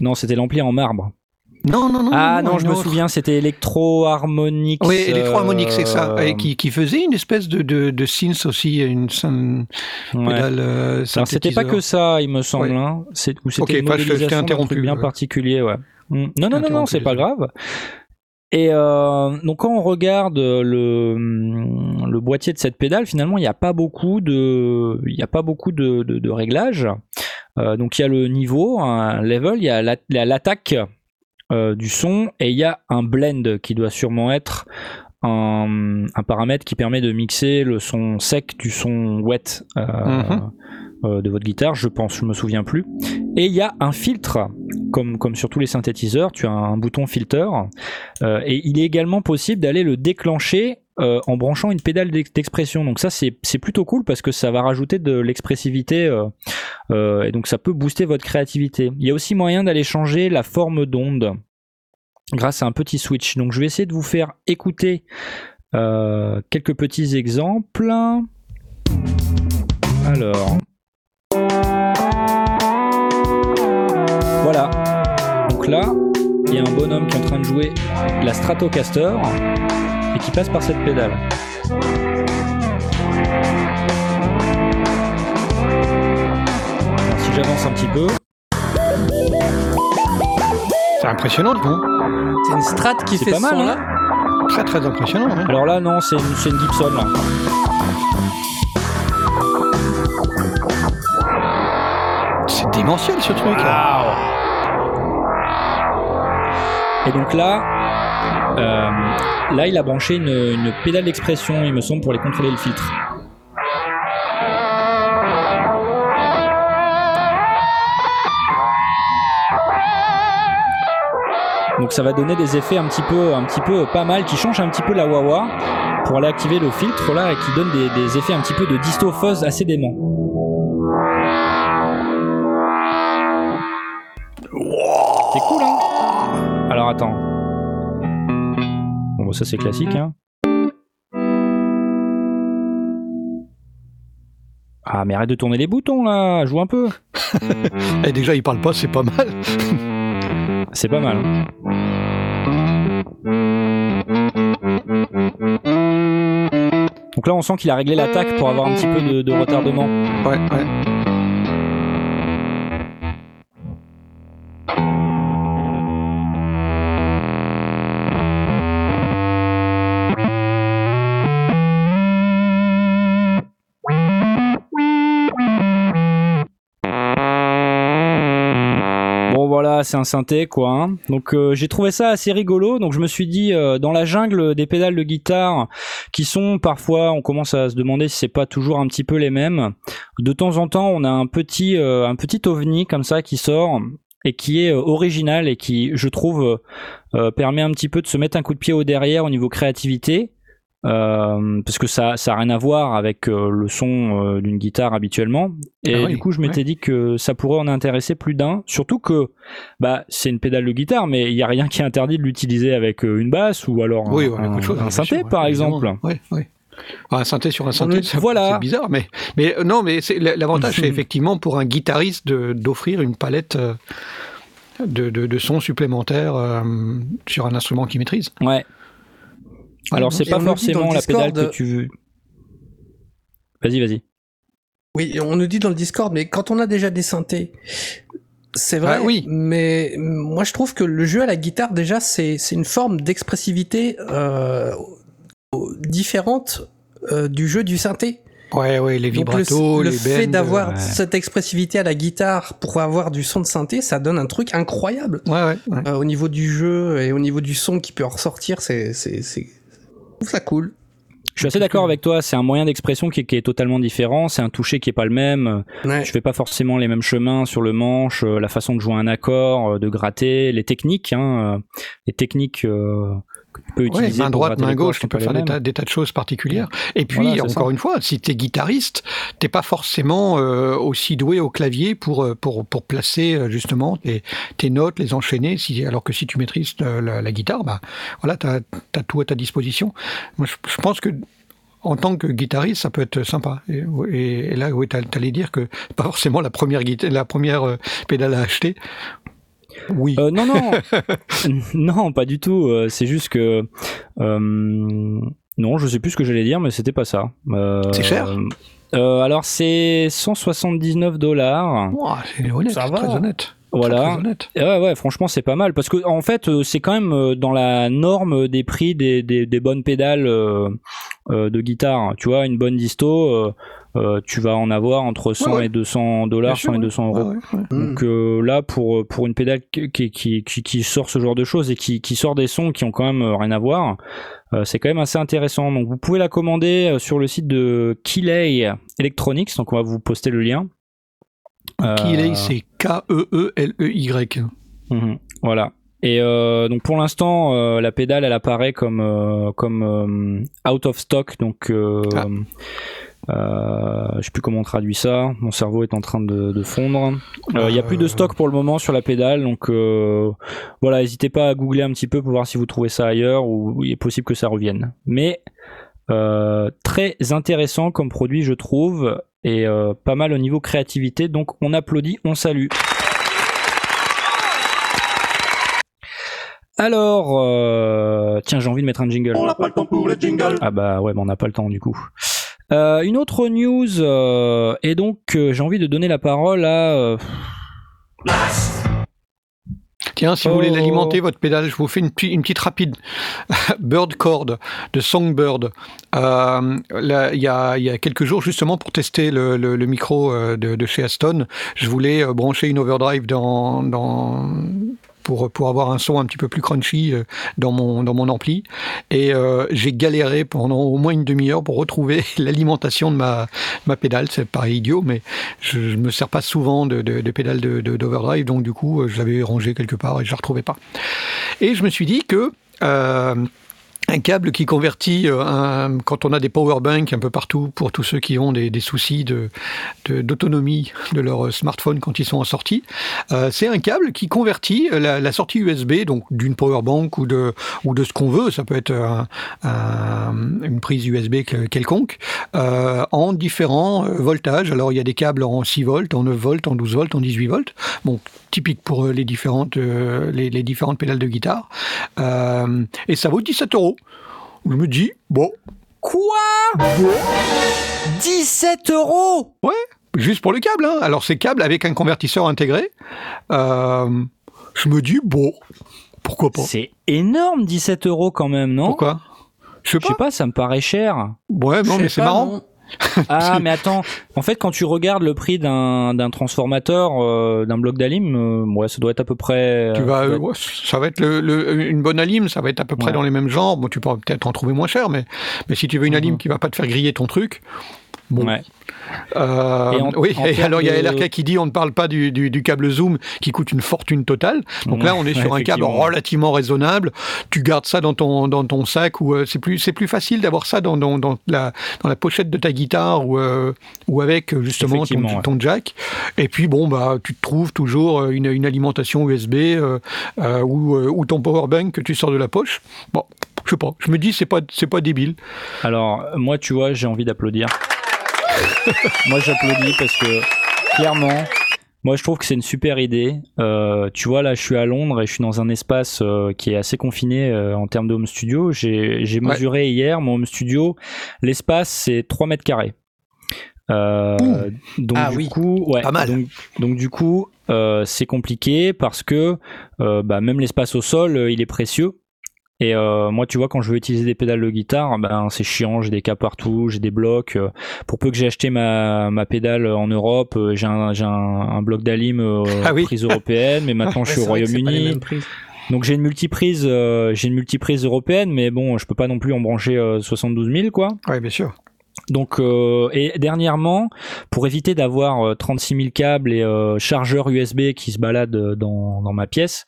Non, c'était l'ampli en marbre. Non, non, non. ah non, je me autre. souviens, c'était Electro Harmonix. Oui, électro-harmonique, c'est ça. euh, Et qui, qui faisait une espèce de, de, de synth aussi, une ouais. pédale euh, c'était pas que ça, il me semble. Ouais. hein. C'est- ou c'était Ok, une modélisation interrompu, bien particulier, ouais. Mm. Non, non, non, non, c'est pas grave. Et euh, donc quand on regarde le, le boîtier de cette pédale, finalement, il n'y a pas beaucoup de, il y a pas beaucoup de, de, de réglages. Euh, donc il y a le niveau, un level, il y a la- la- l'attaque euh, du son et il y a un blend qui doit sûrement être un, un paramètre qui permet de mixer le son sec du son wet euh, Mhm. euh, de votre guitare, je pense, je me souviens plus. Et il y a un filtre, comme, comme sur tous les synthétiseurs, tu as un, bouton filter, et il est également possible d'aller le déclencher euh, en branchant une pédale d'ex- d'expression. Donc ça c'est plutôt cool parce que ça va rajouter de l'expressivité euh, euh, et donc ça peut booster votre créativité. Il y a aussi moyen d'aller changer la forme d'onde grâce à un petit switch. Donc je vais essayer de vous faire écouter quelques petits exemples. Alors. Voilà. Donc là, il y a un bonhomme qui est en train de jouer la Stratocaster et qui passe par cette pédale. Alors, si j'avance un petit peu, C'est impressionnant, non C'est une strat qui C'est fait pas ce mal, son-là. Très très impressionnant. hein. alors là non, c'est une, une Gibson là. C'est démentiel ce truc. Et donc là, là il a branché une, pédale d'expression, il me semble, pour les contrôler le filtre. Donc ça va donner des effets un petit peu, un petit peu pas mal, qui changent un petit peu la wah pour aller activer le filtre là et qui donne des, effets un petit peu de disto assez dément. Ça c'est classique hein. Ah mais arrête de tourner les boutons là, joue un peu. Et déjà, il parle pas, c'est pas mal. C'est pas mal. hein. Donc là on sent qu'il a réglé l'attaque pour avoir un petit peu de, de retardement. Ouais, ouais. C'est un synthé quoi. hein. Donc euh, j'ai trouvé ça assez rigolo. Donc je me suis dit euh, dans la jungle des pédales de guitare qui sont parfois, on commence à se demander si c'est pas toujours un petit peu les mêmes. De temps en temps, on a un petit euh, un petit ovni comme ça qui sort et qui est original et qui, je trouve, permet un petit peu de se mettre un coup de pied au derrière au niveau créativité. Euh, parce que ça ça a rien à voir avec euh, le son euh, d'une guitare habituellement. Et Ah oui, du coup je m'étais dit que ça pourrait en intéresser plus d'un. Surtout que bah c'est une pédale de guitare mais il y a rien qui interdit de l'utiliser avec une basse ou alors un, Oui, synthé sûr, par exemple. Ouais, Un synthé sur un synthé, c'est voilà. bizarre, mais, mais non, mais l'avantage, c'est effectivement pour un guitariste d'offrir une palette de, de, de sons supplémentaires sur un instrument qu'il maîtrise. ouais alors c'est pas forcément le la pédale Discord- que tu veux vas-y vas-y Oui, on nous dit dans le Discord, mais quand on a déjà des synthés, c'est vrai. Ah oui. Mais moi, je trouve que le jeu à la guitare, déjà, c'est c'est une forme d'expressivité euh, différente euh, du jeu du synthé. Ouais, ouais, les Donc le, vibratos, le les fait bends, d'avoir euh, cette expressivité à la guitare pour avoir du son de synthé, ça donne un truc incroyable. Ouais, ouais, ouais. Euh, au niveau du jeu et au niveau du son qui peut en ressortir, c'est c'est trouve ça cool. je suis assez d'accord avec toi c'est un moyen d'expression qui, est- qui est totalement différent c'est un toucher qui est pas le même Ouais. je fais pas forcément les mêmes chemins sur le manche, euh, la façon de jouer un accord, euh, de gratter, les techniques, hein, euh, les techniques euh, peux Ouais, utiliser. main pour droite, main gauche, tu peux faire des tas, mêmes. des tas de choses particulières. Et puis, Voilà, encore ça. une fois, si tu es guitariste, t'es pas forcément euh, aussi doué au clavier pour, euh, pour, pour placer euh, justement tes, tes notes, les enchaîner, si, alors que si tu maîtrises la, la guitare, bah, voilà, tu as, tout à ta disposition. Moi, je, je pense que en tant que guitariste, ça peut être sympa. Et, et- et là, oui, t'allais dire que pas forcément la première, la première pédale à acheter. Oui. Euh, non, non, non, pas du tout. euh, c'est juste que euh, non, je sais plus ce que j'allais dire, mais c'était pas ça. Euh, C'est cher euh, Alors c'est 179 dollars. C'est honnête, Ça va. très honnête. Voilà. très Ouais, ouais, franchement, c'est pas mal parce que en fait, c'est quand même dans la norme des prix des, des, des bonnes pédales de guitare. Tu vois, une bonne disto, euh, euh, tu vas en avoir entre 100 Ouais, ouais. et 200 Bien dollars, sûr, 100 et ouais. 200 euros. Ouais, ouais, ouais. Mm. Donc euh, là, pour pour une pédale qui, qui, qui, qui- sort ce genre de choses et qui, qui sort des sons qui ont quand même euh, rien à voir, euh, c'est quand même assez intéressant. Donc vous pouvez la commander euh, sur le site de Keeley Electronics. Donc on va vous poster le lien. Keeley, c'est K-E-E-L-E-Y. Mhm, voilà. Et euh, donc pour l'instant, euh, la pédale, elle apparaît comme euh, comme euh, out of stock. Donc, euh, Ah. Euh, je sais plus comment on traduit ça. Mon cerveau est en train de, de fondre. Euh, Il y a plus de stock pour le moment sur la pédale. Donc euh, voilà, n'hésitez pas à googler un petit peu pour voir si vous trouvez ça ailleurs ou il est possible que ça revienne. Mais euh, très intéressant comme produit, je trouve, et euh, pas mal au niveau créativité. Donc on applaudit, on salue. Alors, euh, tiens, j'ai envie de mettre un jingle. On n'a pas le temps pour les jingles. Ah bah ouais, mais on n'a pas le temps du coup. Euh, une autre news, euh, et donc euh, j'ai envie de donner la parole à... euh, Tiens, si vous voulez Oh. l'alimenter, votre pédale, je vous fais une, petite- une petite rapide. Bird Cord de Songbird. Euh, Il y, y a quelques jours, justement, pour tester le, le- le micro de, de chez Aston, je voulais brancher une overdrive dans, dans, pour, avoir un son un petit peu plus crunchy euh, dans mon, dans mon ampli. Et euh, j'ai galéré pendant au moins une demi-heure pour retrouver l'alimentation de ma, ma pédale. C'est pareil idiot, mais je, je me sers pas souvent de, de, de d'overdrive, donc du coup, euh, je l'avais rangé quelque part et je la retrouvais pas. Et je me suis dit que un câble qui convertit euh, quand on a des power banks un peu partout pour tous ceux qui ont des, soucis d'autonomie de leur smartphone quand ils sont en sortie, euh, c'est un câble qui convertit la, sortie USB donc d'une power bank ou de de ce qu'on veut, ça peut être un- un- une prise USB que- quelconque, euh, en différents voltages. Alors il y a des câbles en 6 volts, en 9 volts, en 12 volts, en 18 volts. Typique pour euh, les différentes euh, les, les différentes pédales de guitare. Euh, et ça vaut 17 euros. Je me dis bon, Quoi? 17 euros juste pour le câble. Hein. Alors c'est câble avec un convertisseur intégré. Euh, je me dis bon, pourquoi pas C'est énorme 17 euros quand même, non? Pourquoi? Je sais Je sais pas. pas, ça me paraît cher. Ouais, non, mais c'est marrant. non. Ah, mais attends, en fait, quand tu regardes le prix d'un d'un transformateur, euh, d'un bloc d'alim, euh, ouais, ça doit être à peu près. Tu euh, vas, ça doit ouais, ça va être le, le- une bonne alim, ça va être à peu près Ouais. dans les mêmes genres. Bon, tu pourras peut-être en trouver moins cher, mais, mais si tu veux une alim Mhm. qui va pas te faire griller ton truc, bon. Ouais. Euh, Et en- oui, en et alors il y a LRK qui dit on ne parle pas du, du, du câble Zoom qui coûte une fortune totale. Donc là, on est Ouais, sur un câble relativement raisonnable. Tu gardes ça dans ton, dans ton sac ou euh, c'est plus, c'est plus facile d'avoir ça dans, dans, dans, la, dans la pochette de ta guitare ou, euh, ou avec justement ton, Effectivement, ouais. ton jack. Et puis bon, bah, tu te trouves toujours une, une alimentation USB ou, ou ton power bank que tu sors de la poche. Bon, je sais pas. Je me dis c'est pas, c'est pas débile. Alors, moi, tu vois, j'ai envie d'applaudir. moi, j'applaudis parce que, clairement, moi, je trouve que c'est une super idée. Euh, tu vois, là, je suis à Londres et je suis dans un espace euh, qui est assez confiné euh, en termes de home studio. J'ai Ouais. mesuré hier mon home studio. L'espace, c'est 3 mètres carrés. Donc Ah du oui. coup, ouais. Pas mal. Donc, donc du coup, c'est compliqué parce que bah, même l'espace au sol, il est précieux. Et euh, moi, tu vois, quand je veux utiliser des pédales de guitare, ben c'est chiant, j'ai des cas partout, j'ai des blocs. euh, pour peu que j'ai acheté ma, ma pédale en Europe, euh, j'ai un, j'ai un, un bloc d'alim euh, Ah oui. prise européenne, mais maintenant je suis Ouais, au Royaume-Uni. Donc j'ai une multiprise, euh, j'ai une multiprise européenne, mais bon, je peux pas non plus en brancher euh, 72 000 quoi. Oui, bien sûr. Donc euh, et dernièrement, pour éviter d'avoir euh, 36 000 câbles et euh, chargeurs USB qui se baladent euh, dans, dans ma pièce,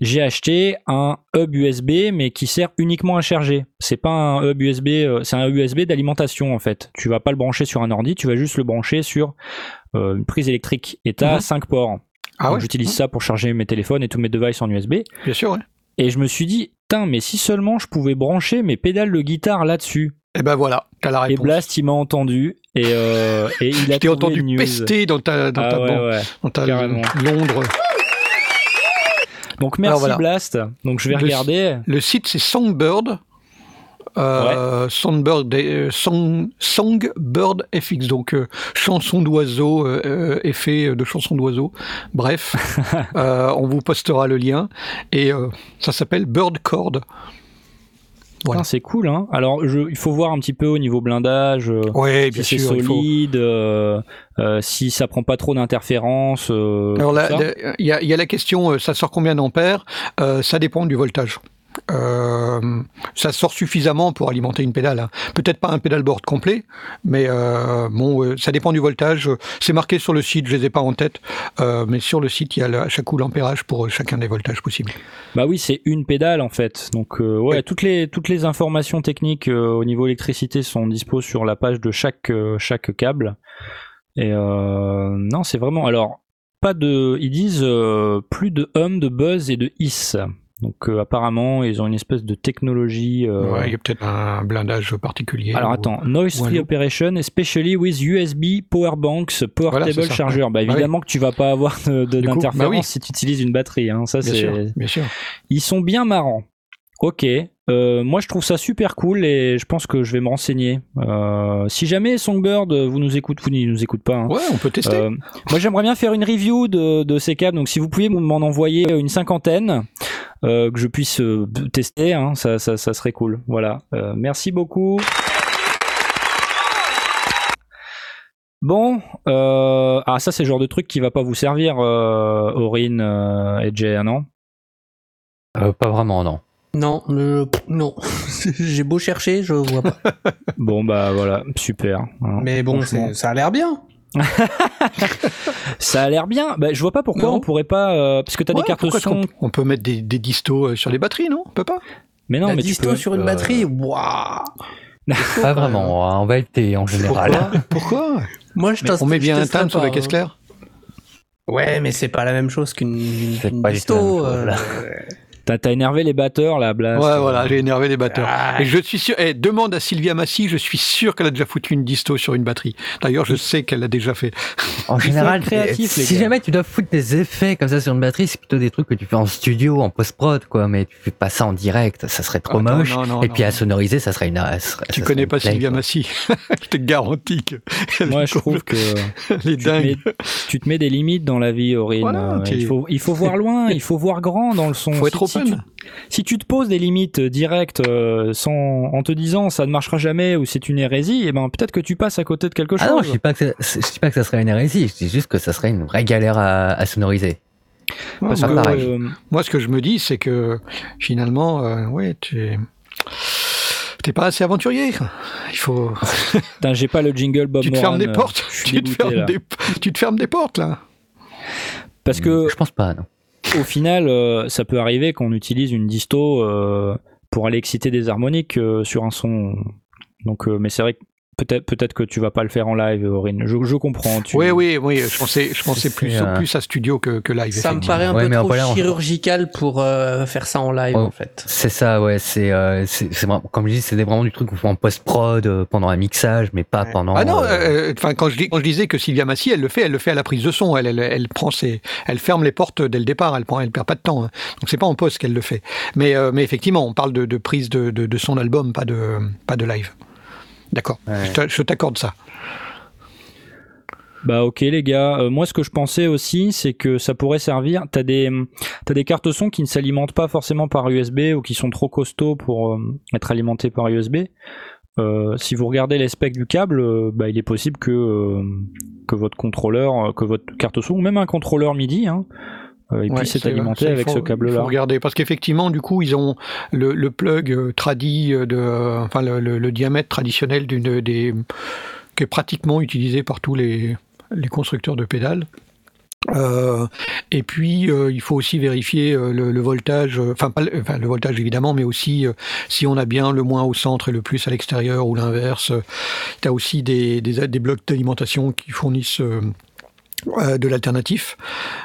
j'ai acheté un hub USB mais qui sert uniquement à charger. C'est pas un hub USB, euh, c'est un USB d'alimentation en fait. Tu vas pas le brancher sur un ordi, tu vas juste le brancher sur euh, une prise électrique. Et t'as Mhm. 5 ports. Ah ouais. J'utilise ça pour charger mes téléphones et tous mes devices en USB. Bien sûr. Ouais. Et je me suis dit, mais si seulement je pouvais brancher mes pédales de guitare là-dessus. Et ben voilà, t'as la Et réponse. Blast, il m'a entendu et, euh, et il a Je t'ai entendu news. pester dans ta, dans Ah ta, ouais, ban- ouais. dans ta. Londres. Donc merci voilà. Blast. Donc je vais Le- regarder. Le site c'est Songbird. Euh, Songbird, euh, Song, Songbird FX, donc euh, chanson d'oiseau, effet de chanson d'oiseau. Bref, on vous postera le lien. Et ça s'appelle Bird Chord. Voilà. C'est cool. Hein Alors je, il faut voir un petit peu au niveau blindage. euh, Oui, bien si c'est faut- solide, euh, euh, si ça prend pas trop d'interférences. euh, Alors il y, y a la question, ça sort combien d'ampères? Ça dépend du voltage. Euh, ça sort suffisamment pour alimenter une pédale. hein. Peut-être pas un pédalboard complet, mais euh, bon, euh, ça dépend du voltage. C'est marqué sur le site, je les ai pas en tête, euh, mais sur le site, il y a le- à chaque coup l'ampérage pour chacun des voltages possibles. Bah oui, c'est une pédale en fait. Donc ouais, Ouais. toutes les toutes les informations techniques au niveau électricité sont dispo sur la page de chaque chaque câble. Et non, c'est vraiment alors pas de ils disent plus de hum, de buzz et de hiss. Donc euh, apparemment, ils ont une espèce de technologie euh, Ouais, il y a peut-être un blindage particulier. Alors ou- attends, noise free operation, especially with USB, power banks, portable Voilà, ça, charger. Bah Ah oui. évidemment que tu vas pas avoir coup, d'interférence bah oui. si tu utilises une batterie. Hein. Ça c'est. bien sûr. Ils sont bien marrants. Ok. Euh, moi je trouve ça super cool et je pense que je vais me renseigner. Euh, si jamais Songbird vous nous écoute, vous ne nous écoute pas. hein. Ouais, on peut tester. Euh, moi j'aimerais bien faire une review de, de ces câbles, donc si vous pouviez m'en envoyer une cinquantaine, euh, que je puisse tester, hein, ça, ça, ça serait cool. Voilà. Euh, merci beaucoup. Bon, euh, ah ça c'est le genre de truc qui va pas vous servir, euh, Aurine euh, et Jay, hein, non? Euh, pas vraiment, non. Non, euh, non. J'ai beau chercher, je vois pas. Bon bah voilà, super. hein. Mais bon, Franchement. ça a l'air bien. ça a l'air bien. Bah, je vois pas pourquoi Non. on pourrait pas, euh, parce que t'as Ouais, des cartes son. qu'on- On peut mettre des, des distos euh, sur les batteries, non? On peut pas? Mais non, La mais disto tu peux. sur une euh, batterie, waouh. Pas vraiment. En VLT en général. Pourquoi? Pourquoi Moi, je On met bien un timbre sur la caisse hein. claire Ouais, mais c'est pas la même chose qu'une disto. euh. T'as t'as énervé les batteurs là, Blast. Ouais, voilà, j'ai énervé les batteurs. Ah. Et je suis sûr, eh, demande à Sylvia Massy, je suis sûr qu'elle a déjà foutu une disto sur une batterie. D'ailleurs, je sais qu'elle l'a déjà fait. En général, créatif, si les gars. jamais tu dois foutre des effets comme ça sur une batterie, c'est plutôt des trucs que tu fais en studio, en post-prod, quoi. Mais tu fais pas ça en direct, ça serait trop Attends, moche. non, non, Et non. puis à sonoriser, ça serait une. ça serait- Tu ça connais pas Sylvia quoi. Massy? je te garantis que. Moi, je trouve que Elle est tu te, dingue. mets, tu te mets des limites dans la vie, Aurine. Voilà, il, faut, il faut voir loin, il faut voir grand dans le son. Faut si, tu, si tu te poses des limites directes euh, sans, en te disant ça ne marchera jamais ou c'est une hérésie, et ben peut-être que tu passes à côté de quelque chose. Ah non, je dis pas que ça- je dis pas que ça serait une hérésie, je dis juste que ça serait une vraie galère à, à sonoriser. Parce que, euh, moi, ce que je me dis, c'est que finalement, euh, ouais, tu. T'es pas assez aventurier. Il faut. putain, j'ai pas le jingle Bob tu te Moran, fermes des euh, portes. je suis Tu te, dégoûté, fermes là. des... tu te fermes des portes là. Parce que Je pense pas, non. Au final, euh, ça peut arriver qu'on utilise une disto euh, pour aller exciter des harmoniques euh, sur un son. Donc, mais c'est vrai que peut-être peut-être que tu vas pas le faire en live, Aurine. Je, je comprends. Tu... Oui, oui, oui. Je pensais, je pensais C'est, plus, euh, plus à studio que, que live. Ça me paraît un Ouais, peu mais trop voilà, on- chirurgical pour euh, faire ça en live, Oh. en fait. C'est ça, ouais. C'est, euh, c'est, comme je dis, c'est vraiment du truc qu'on fait en post-prod euh, pendant un mixage, mais pas Ouais. pendant. Ah non, euh, euh, enfin quand je dis quand je disais que Sylvia Massy, elle le fait, elle le fait à la prise de son, elle, elle, elle prend ses, elle ferme les portes dès le départ, elle prend, elle perd pas de temps. hein. Donc c'est pas en poste qu'elle le fait. Mais euh, mais effectivement, on parle de, de prise de, de, de son album, pas de pas de live. D'accord. Ouais. Je t'a- Je t'accorde ça. Bah ok les gars, Euh, moi ce que je pensais aussi c'est que ça pourrait servir, t'as des, t'as des cartes son qui ne s'alimentent pas forcément par USB ou qui sont trop costauds pour euh, être alimentés par USB. Euh, si vous regardez les specs du câble, euh, bah, il est possible que, euh, que votre contrôleur, que votre carte son, ou même un contrôleur MIDI, hein, euh, il Ouais, puisse être alimenté avec faut- ce câble-là. regarder parce qu'effectivement, du coup, ils ont le, le plug euh, tradi euh, de, euh, enfin le, le- le diamètre traditionnel d'une des qui est pratiquement utilisé par tous les les constructeurs de pédales. Euh, et puis euh, il faut aussi vérifier euh, le, le voltage, euh, enfin pas le, enfin, le voltage évidemment, mais aussi euh, si on a bien le moins au centre et le plus à l'extérieur ou l'inverse. Tu as aussi des, des, des blocs d'alimentation qui fournissent euh, euh, de l'alternatif.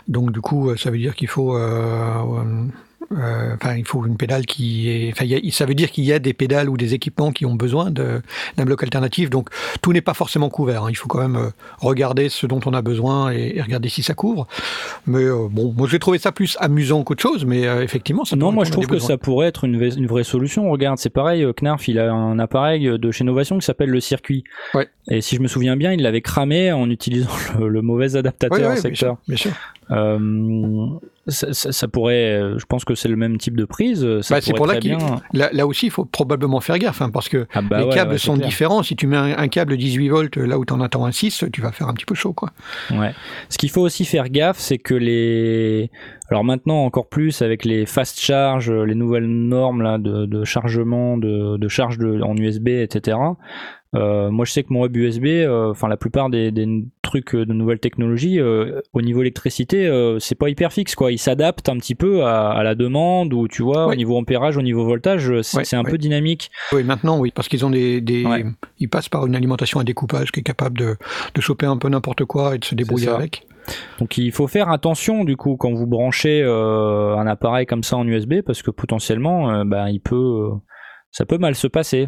Donc du coup, euh, ça veut dire qu'il faut, euh, euh, enfin, il faut une pédale qui est, enfin, a- ça veut dire qu'il y a des pédales ou des équipements qui ont besoin d'un bloc alternatif. Donc tout n'est pas forcément couvert. hein. Il faut quand même euh, regarder ce dont on a besoin et, et regarder si ça couvre. Mais euh, bon, moi j'ai trouvé ça plus amusant qu'autre chose, mais euh, effectivement, ça. Non, moi je trouve que besoins. ça pourrait être une, vraie- une vraie solution. Regarde, c'est pareil, euh, Knarf, il a un appareil de chez Novation qui s'appelle le circuit. Ouais. Et si je me souviens bien, il l'avait cramé en utilisant le, le mauvais adaptateur Ouais, ouais, bien secteur. sûr, bien sûr. Euh, ça, ça- ça pourrait, euh, je pense que c'est le même type de prise. euh, Bah, c'est pour là bien. Là, là aussi, il faut probablement faire gaffe, hein, parce que Ah bah les ouais, câbles ouais, sont clair. différents. Si tu mets un, un câble 18 volts là où tu en attends un 6, tu vas faire un petit peu chaud. Quoi. Ouais. Ce qu'il faut aussi faire gaffe, c'est que les, alors maintenant encore plus avec les fast charge, les nouvelles normes là de, de chargement, de, de charge de, en USB, etc. Euh, moi, je sais que mon hub USB, euh, enfin la plupart des, des trucs euh, de nouvelles technologies, euh, au niveau électricité, c'est pas hyper fixe quoi. Il s'adapte un petit peu à, à la demande ou tu vois, au niveau ampérage, au niveau voltage, c'est un peu dynamique. Oui, maintenant, oui, parce qu'ils ont des, des Ouais. ils passent par une alimentation à découpage qui est capable de, de choper un peu n'importe quoi et de se débrouiller avec. Donc il faut faire attention du coup quand vous branchez euh, un appareil comme ça en USB parce que potentiellement euh, bah, il peut euh, ça peut mal se passer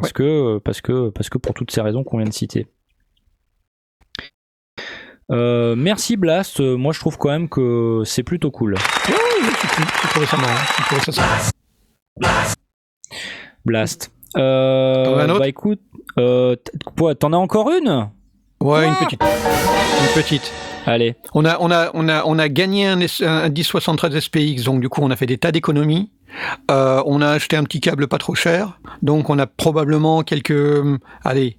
parce Ouais. que parce que parce que pour toutes ces raisons qu'on vient de citer. Euh, merci Blast, moi je trouve quand même que c'est plutôt cool. Oui, ça marrant. Ça sympa. Blast. Euh, bah écoute, euh, t'en as encore une? Ouais, une petite. Une petite. Allez. On a, on a, on a, on a gagné un, un 1073 SPX, donc du coup on a fait des tas d'économies. Euh, on a acheté un petit câble pas trop cher, donc on a probablement quelques, hum, allez,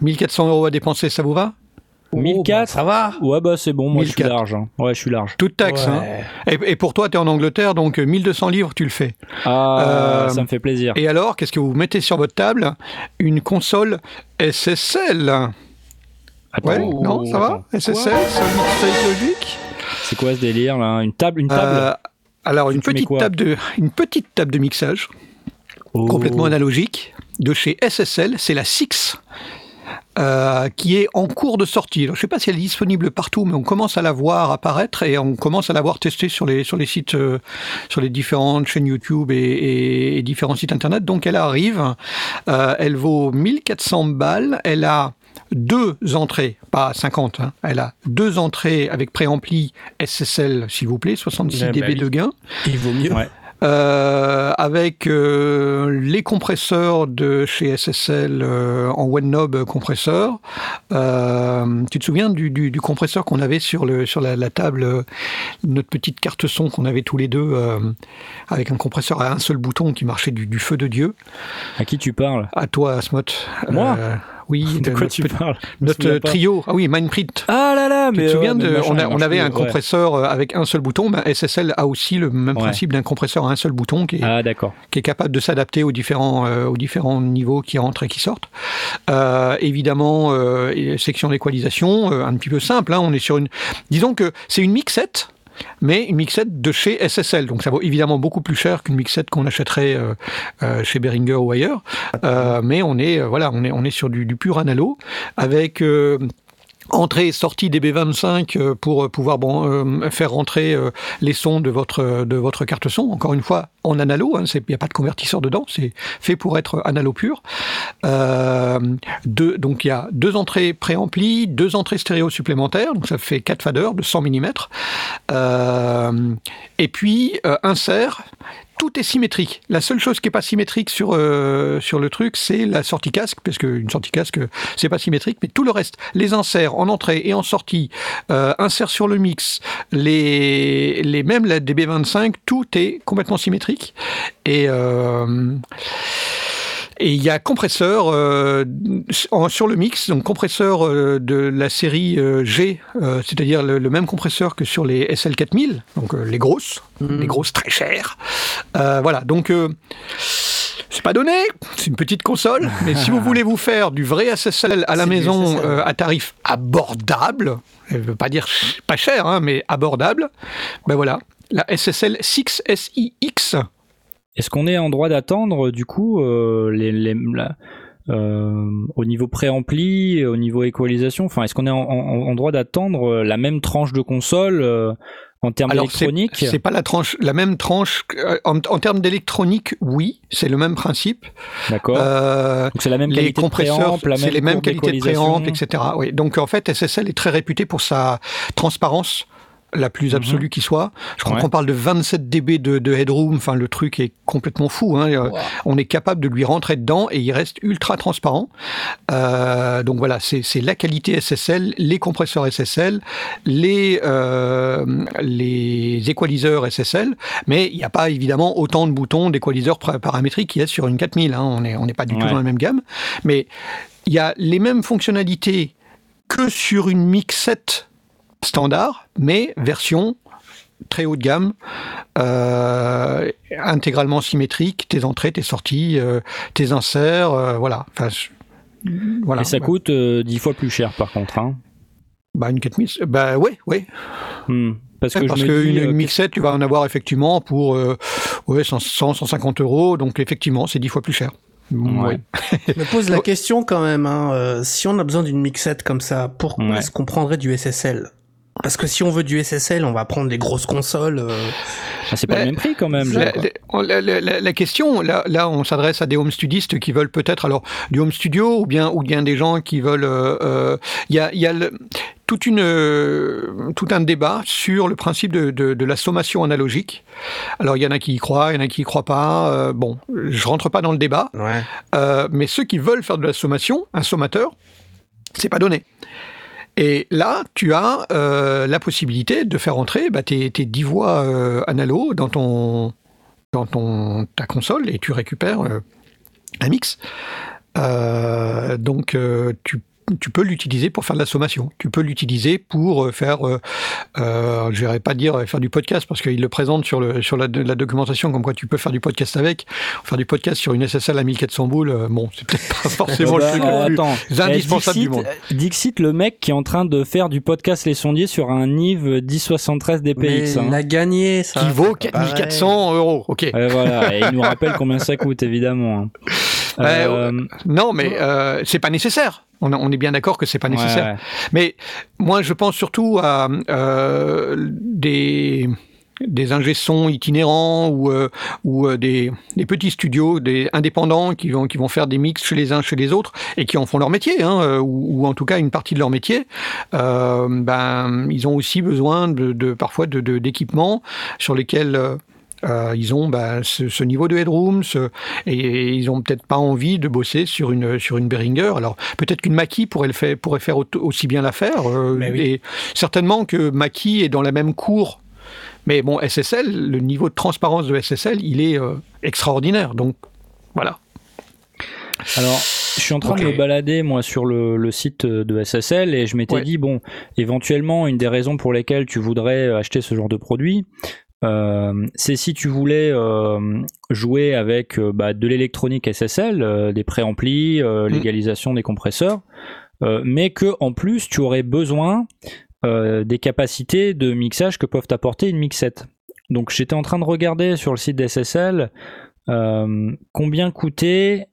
1400 euros à dépenser, ça vous va? 1004 ça va. Ouais bah c'est bon, moi je suis 1004. large. hein. Ouais je suis large. Toute taxe. hein. Et, et pour toi, tu es en Angleterre, donc euh, 1200 livres, tu le fais. Ah Euh, ça me fait plaisir. Et alors, qu'est-ce que vous mettez sur votre table? Une console SSL. Attends, Ouais, non, ça va? Attends. SSL, State Logic C'est quoi ce délire là? Une table, une table? Euh, Alors, une petite, table de, une petite table de mixage, complètement Oh. analogique, de chez SSL, c'est la Six. euh, qui est en cours de sortie. Alors, je ne sais pas si elle est disponible partout, mais on commence à la voir apparaître et on commence à la voir tester sur les, sur les sites, euh, sur les différentes chaînes YouTube et, et- et différents sites internet. Donc elle arrive, euh, elle vaut 1400 balles, elle a deux entrées, pas 50, hein, elle a deux entrées avec préampli SSL, s'il vous plaît, 66 Eh ben dB de gain. Il vaut mieux. Ouais. Euh, avec euh, les compresseurs de chez SSL euh, en one knob compresseur. Euh, tu te souviens du, du, du compresseur qu'on avait sur, le, sur la, la table, euh, notre petite carte son qu'on avait tous les deux, euh, avec un compresseur à un seul bouton qui marchait du, du feu de Dieu? À qui tu parles? À toi, Asmot. Moi? Euh, Oui, De de- quoi notre, tu parles trio. Ah oui, Mindprint. Ah là là, Tu mais te souviens euh, mais de, machin, on, a- avait un compresseur euh, avec un seul bouton. Ben, SSL a aussi le même Ouais. principe d'un compresseur à un seul bouton qui est, Ah d'accord. qui est capable de s'adapter aux différents, euh, aux différents niveaux qui rentrent et qui sortent. Euh, évidemment, section d'équalisation, un petit peu simple. hein, on est sur une, disons que c'est une mixette. Mais une mixette de chez SSL, donc ça vaut évidemment beaucoup plus cher qu'une mixette qu'on achèterait euh, euh, chez Behringer ou ailleurs. Euh, mais on est, voilà, on est, on est sur du, du pur analo avec entrée et sortie DB25 euh, pour euh, pouvoir euh, faire rentrer les sons de votre, de votre carte son. Encore une fois, en analo, hein, il n'y a pas de convertisseur dedans, c'est fait pour être analo pur. Donc il y a deux entrées préampli, deux entrées stéréo supplémentaires, donc ça fait 4 faders de 100 mm. Et puis insert, tout est symétrique. La seule chose qui est pas symétrique sur euh, sur le truc, c'est la sortie casque, parce qu'une sortie casque, c'est pas symétrique, mais tout le reste, les inserts en entrée et en sortie, euh, inserts sur le mix, les les mêmes la DB25, tout est complètement symétrique. Et euh, et il y a compresseur euh, sur le mix, donc compresseur euh, de la série euh, G, euh, c'est-à-dire le, le même compresseur que sur les SL4000, donc euh, les grosses, Mhm. les grosses très chères. Euh, voilà, donc euh, c'est pas donné, c'est une petite console, mais si vous voulez vous faire du vrai SSL à la maison euh, à tarif abordable, je veux pas dire pas cher, hein, mais abordable, ben voilà, la SSL 6SIX. Est-ce qu'on est en droit d'attendre du coup euh, les, les- la- euh, au niveau préampli, au niveau équalisation, enfin est-ce qu'on est en, en- en droit d'attendre euh, la même tranche de console euh, en termes Alors, c'est- électroniques? C'est pas la tranche, la même tranche. En, en termes d'électronique, oui, c'est le même principe. D'accord. Euh, Donc c'est la même les qualité de compresseurs, préamp, la c'est même les mêmes qualités de d'équalisation. préamp, etc. Oui. Donc en fait, SSL est très réputé pour sa transparence la plus absolue qui soit. Je crois Ouais. qu'on parle de 27 dB de, de headroom. Enfin, le truc est complètement fou. Hein. Euh, Wow. On est capable de lui rentrer dedans et il reste ultra transparent. Euh, donc voilà, c'est c'est la qualité SSL, les compresseurs SSL, les euh, les équaliseurs SSL, mais il n'y a pas évidemment autant de boutons d'équaliseurs paramétriques qu'il y a sur une 4000. Hein. On n'est on n'est pas du tout dans la même gamme, mais il y a les mêmes fonctionnalités que sur une mixette standard, mais version très haut de gamme, euh, intégralement symétrique, tes entrées, tes sorties, euh, tes inserts, euh, voilà. Enfin, je- voilà. Et ça coûte euh, 10 fois plus cher par contre. Hein. Bah, une 4000, bah ouais, ouais. Hmm. Parce que Parce dis, une mixette, tu vas en avoir effectivement pour euh, ouais, 100, 150 euros, donc effectivement, c'est 10 fois plus cher. Ouais. Je me pose la question quand même, hein, euh, si on a besoin d'une mixette comme ça, pourquoi Ouais. est-ce qu'on prendrait du SSL Parce que si on veut du SSL, on va prendre des grosses consoles. euh, ah, c'est pas Bah, le même prix quand même. La, je- la- la- la- la question, là, là on s'adresse à des home studistes qui veulent peut-être alors du home studio ou bien ou bien des gens qui veulent. euh, euh, Il y a, il y a le- toute une, euh, tout un débat sur le principe de, de, de la sommation analogique. Alors il y en a qui y croient, il y en a qui y croient pas. euh, bon, je rentre pas dans le débat, Ouais. euh, mais ceux qui veulent faire de la sommation, un sommateur, c'est pas donné. Et là, tu as euh, la possibilité de faire entrer bah, tes, tes 10 voix euh, dans ton ta console et tu récupères euh, un mix. Euh, donc tu peux l'utiliser pour faire de la sommation. Tu peux l'utiliser pour euh, faire, euh, euh, je n'irais pas dire euh, faire du podcast parce qu'il le présente sur, le, sur la, la documentation comme quoi tu peux faire du podcast avec. Faire du podcast sur une SSL à 1400 boules, euh, bon, c'est peut-être pas forcément Bah, le truc euh, le plus attends. indispensable Eh, du Dixit, monde. Dixit, le mec qui est en train de faire du podcast Les Sondiers sur un Nive 1073 DPX. Mais hein. il a gagné, ça. Qui vaut c'est pas pareil. 4400 euros. Ok. Ouais, voilà, et il nous rappelle combien ça coûte, évidemment. hein. Ouais, Euh, Non, mais euh, c'est pas nécessaire. On, on est bien d'accord que c'est pas nécessaire. ouais. Mais moi, je pense surtout à euh, des des itinérants ou euh, ou euh, des, des petits studios, des indépendants qui vont qui vont faire des mix chez les uns chez les autres et qui en font leur métier, hein, ou, ou en tout cas une partie de leur métier. Euh, ben ils ont aussi besoin de, de parfois de de- d'équipements sur lesquels euh, ils ont ben, ce, ce niveau de headroom ce, et, ils ont peut-être pas envie de bosser sur une sur une Behringer. Alors peut-être qu'une Mackie pourrait le faire pourrait faire au- aussi bien l'affaire. euh, Mais oui. Et certainement que Mackie est dans la même cour. Mais bon, SSL, le niveau de transparence de SSL, il est euh, extraordinaire. Donc voilà. Alors, je suis en train de me balader moi sur le, le site de SSL et je m'étais Ouais. dit bon, éventuellement une des raisons pour lesquelles tu voudrais acheter ce genre de produit, euh, c'est si tu voulais euh, jouer avec euh, bah, de l'électronique SSL, des préamplis, Mm. l'égalisation des compresseurs, mais que en plus tu aurais besoin des capacités de mixage que peuvent apporter une mixette. Donc j'étais en train de regarder sur le site d'SSL combien coûtaient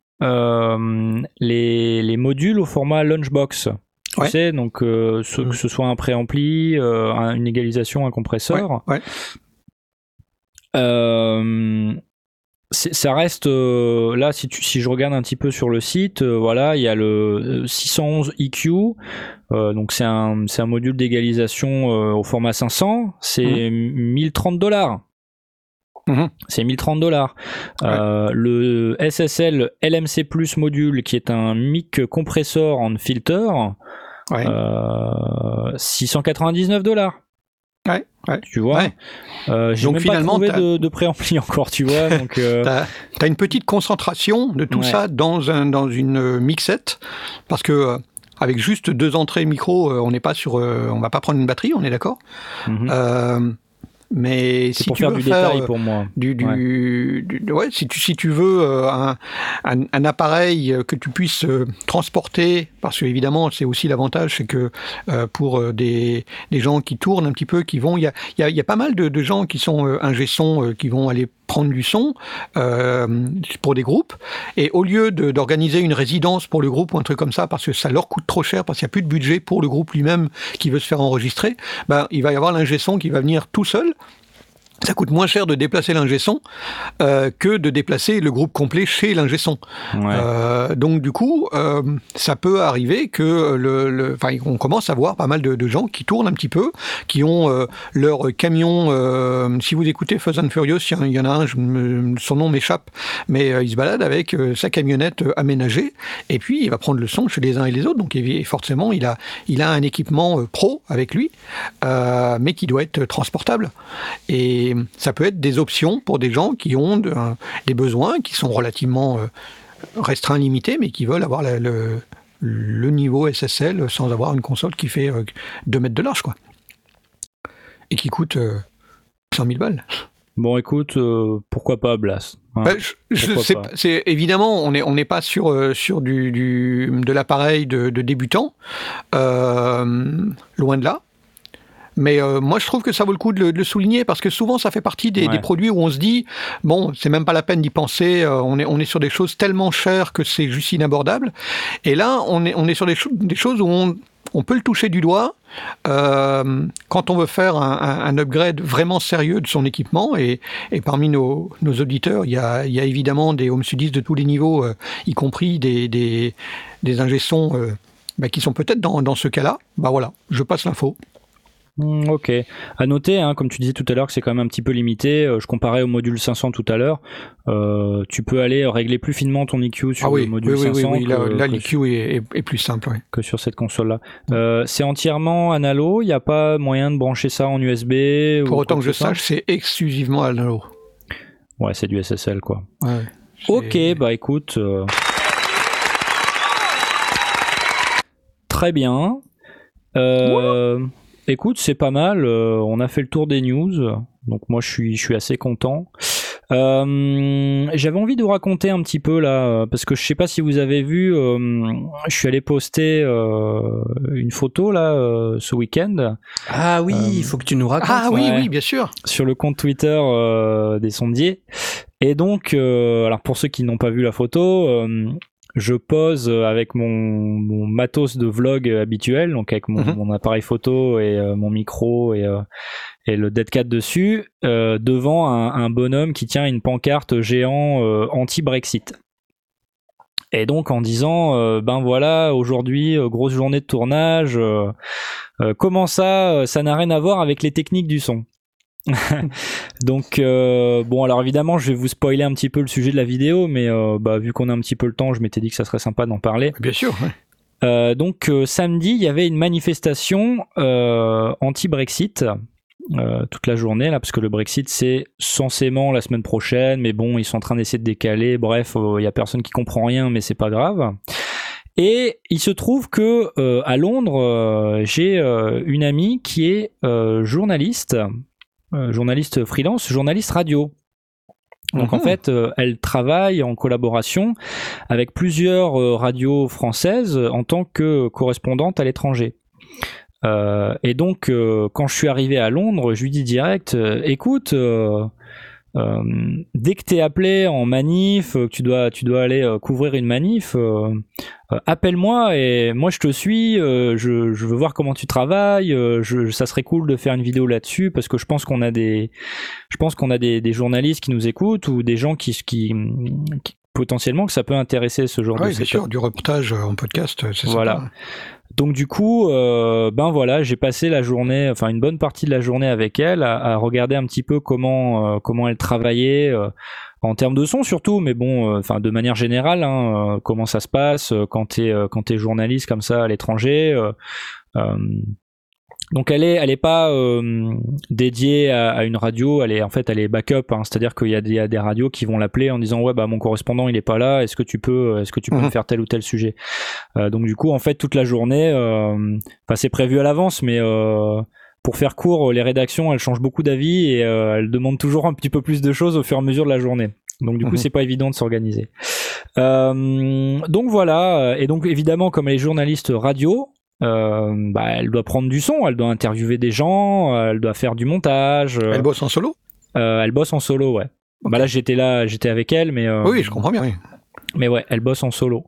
les, les modules au format Lunchbox. Tu Ouais. sais, donc ce- Mm. que ce soit un préampli, un- une égalisation, un compresseur. Ouais. Euh, ça reste euh, là si tu si je regarde un petit peu sur le site euh, voilà il y a le euh, 611 EQ euh, donc c'est un un module d'égalisation euh, au format 500 c'est 1030 dollars. Mhm. c'est 1030 dollars. Euh, le SSL LMC Plus module qui est un mic compressor en filter Ouais. euh, 699 dollars Ouais, ouais. tu vois Ouais. Euh, j'ai Donc même finalement, pas trouvé t'as- de, de préampli encore tu vois donc euh, Tu as, une petite concentration de tout Ouais. ça dans, un, dans une euh, mixette, parce que euh, avec juste deux entrées micro, euh, on n'est pas sur, euh, on va pas prendre une batterie, on est d'accord? mhm. Euh, mais si pour tu faire veux du faire détail euh, pour moi. du, du, du- ouais, si tu si tu veux euh, un, un, un appareil euh, que tu puisses euh, transporter parce que évidemment c'est aussi l'avantage c'est que euh, pour euh, des, des gens qui tournent un petit peu qui vont il y a, y a, y a pas mal de, de gens qui sont euh, ingé son euh, qui vont aller prendre du son euh, pour des groupes. Et au lieu d'organiser une résidence pour le groupe ou un truc comme ça parce que ça leur coûte trop cher parce qu'il n'y a plus de budget pour le groupe lui-même qui veut se faire enregistrer ben il va y avoir l'ingé son qui va venir tout seul ça coûte moins cher de déplacer l'ingé son euh, que de déplacer le groupe complet chez l'ingé son. Ouais. Euh, donc du coup, euh, ça peut arriver que le, le- on commence à voir pas mal de, de gens qui tournent un petit peu, qui ont leur camion. si vous écoutez Fast and Furious, il y en- a un, je son nom m'échappe, mais il se balade avec sa camionnette aménagée, et puis il va prendre le son chez les uns et les autres. Donc évi- forcément, il a, il a un équipement pro avec lui, mais qui doit être transportable. Et ça peut être des options pour des gens qui ont de- un- des besoins qui sont relativement euh, restreints, limités, mais qui veulent avoir la- le, le niveau SSL sans avoir une console qui fait 2 mètres de large, quoi. Et qui coûte euh, 100 000 balles. Bon, écoute, euh, pourquoi pas Blas hein? Bah, je- je- Pourquoi c'est- pas? c'est évidemment, on n'est on pas sur euh, sur du, du- de l'appareil de, de débutant, euh, loin de là. Mais euh, moi, je trouve que ça vaut le coup de le, de le souligner parce que souvent, ça fait partie des, Ouais. des produits où on se dit bon, c'est même pas la peine d'y penser. euh, on est on est sur des choses tellement chères que c'est juste inabordable. Et là, on est on est sur des, cho- des choses où on on peut le toucher du doigt euh, quand on veut faire un, un- un upgrade vraiment sérieux de son équipement. Et, et parmi nos, nos auditeurs, il y, a, il y a évidemment des home studies de tous les niveaux, euh, y compris des, des, des euh, bah, qui sont peut-être dans, dans ce cas-là. Bah voilà, je passe l'info. Hmm, ok. À noter, hein, comme tu disais tout à l'heure, que c'est quand même un petit peu limité. Euh, je comparais au module 500 tout à l'heure. Euh, tu peux aller régler plus finement ton EQ sur ah oui, le module oui, oui, oui, 500 oui, là, que, là l'EQ est, est- est plus simple. ouais. que sur cette console-là. Euh, c'est entièrement analo. Il n'y a pas moyen de brancher ça en USB. ou Pour autant que je sache, c'est exclusivement analo. Ouais, c'est du SSL quoi. Ouais, Ok, bah écoute. euh, Très bien. Euh, écoute, c'est pas mal. euh, on a fait le tour des news. Donc moi, je suis, je suis assez content. Euh, J'avais envie de vous raconter un petit peu là, euh, parce que je sais pas si vous avez vu, euh, je suis allé poster euh, une photo là euh, ce week-end Ah oui, Euh, il faut que tu nous racontes. Ah oui, ouais. oui, bien sûr. sur le compte Twitter euh, des sondiers. Et donc, euh, alors pour ceux qui n'ont pas vu la photo, euh, je pose avec mon, mon matos de vlog habituel, donc avec mon, Mhm. mon appareil photo et euh, mon micro et, euh, et le Deadcat dessus, euh, devant un, un bonhomme qui tient une pancarte géant euh, anti-Brexit. Et donc en disant, euh, ben voilà, aujourd'hui, euh, grosse journée de tournage, euh, euh, comment ça, euh, ça n'a rien à voir avec les techniques du son? donc euh, bon alors évidemment je vais vous spoiler un petit peu le sujet de la vidéo mais euh, bah, vu qu'on a un petit peu le temps je m'étais dit que ça serait sympa d'en parler Bien sûr. ouais. Euh, donc samedi il y avait une manifestation anti-Brexit toute la journée là parce que le Brexit c'est censément la semaine prochaine mais bon ils sont en train d'essayer de décaler bref il y a personne qui comprend rien mais c'est pas grave et il se trouve que euh, à Londres euh, j'ai euh, une amie qui est journaliste journaliste freelance journaliste radio donc en Mhm. fait, euh, elle travaille en collaboration avec plusieurs euh, radios françaises en tant que correspondante à l'étranger. Euh, et donc, euh, quand je suis arrivé à Londres, je lui dis direct, euh, écoute, euh, euh, dès que t'es appelé en manif, euh, que tu dois, tu dois aller euh, couvrir une manif, euh, euh, appelle-moi et moi je te suis. euh, je, je veux voir comment tu travailles. euh, je, ça serait cool de faire une vidéo là-dessus parce que je pense qu'on a des, je pense qu'on a des, des journalistes qui nous écoutent ou des gens qui, qui, qui- potentiellement que ça peut intéresser ce genre Ah de oui, bien setup. sûr, du reportage euh, en podcast, euh, c'est Voilà. sympa. Donc du coup, euh, ben voilà, j'ai passé la journée, enfin une bonne partie de la journée avec elle, à, regarder un petit peu comment euh, comment elle travaillait euh, en termes de son surtout, mais bon, enfin de manière générale, hein, comment ça se passe quand t'es quand t'es journaliste comme ça à l'étranger. Donc elle est elle est pas euh, dédiée à, à une radio, elle est en fait elle est backup, hein, c'est-à-dire qu'il y a des, il y a des radios qui vont l'appeler en disant ouais bah mon correspondant il est pas là, est-ce que tu peux est-ce que tu peux Mhm. me faire tel ou tel sujet? Euh, donc du coup en fait toute la journée, euh, enfin c'est prévu à l'avance, mais euh, pour faire court, les rédactions elles changent beaucoup d'avis et euh, elles demandent toujours un petit peu plus de choses au fur et à mesure de la journée. Donc du coup Mhm. c'est pas évident de s'organiser. Euh, donc voilà, et donc évidemment comme elle est journaliste radio, bah, elle doit prendre du son, elle doit interviewer des gens, euh, elle doit faire du montage. euh, Elle bosse en solo? Euh, elle bosse en solo, ouais. Bah là j'étais là, j'étais avec elle, mais euh, Oui, je comprends bien. oui. mais ouais, elle bosse en solo.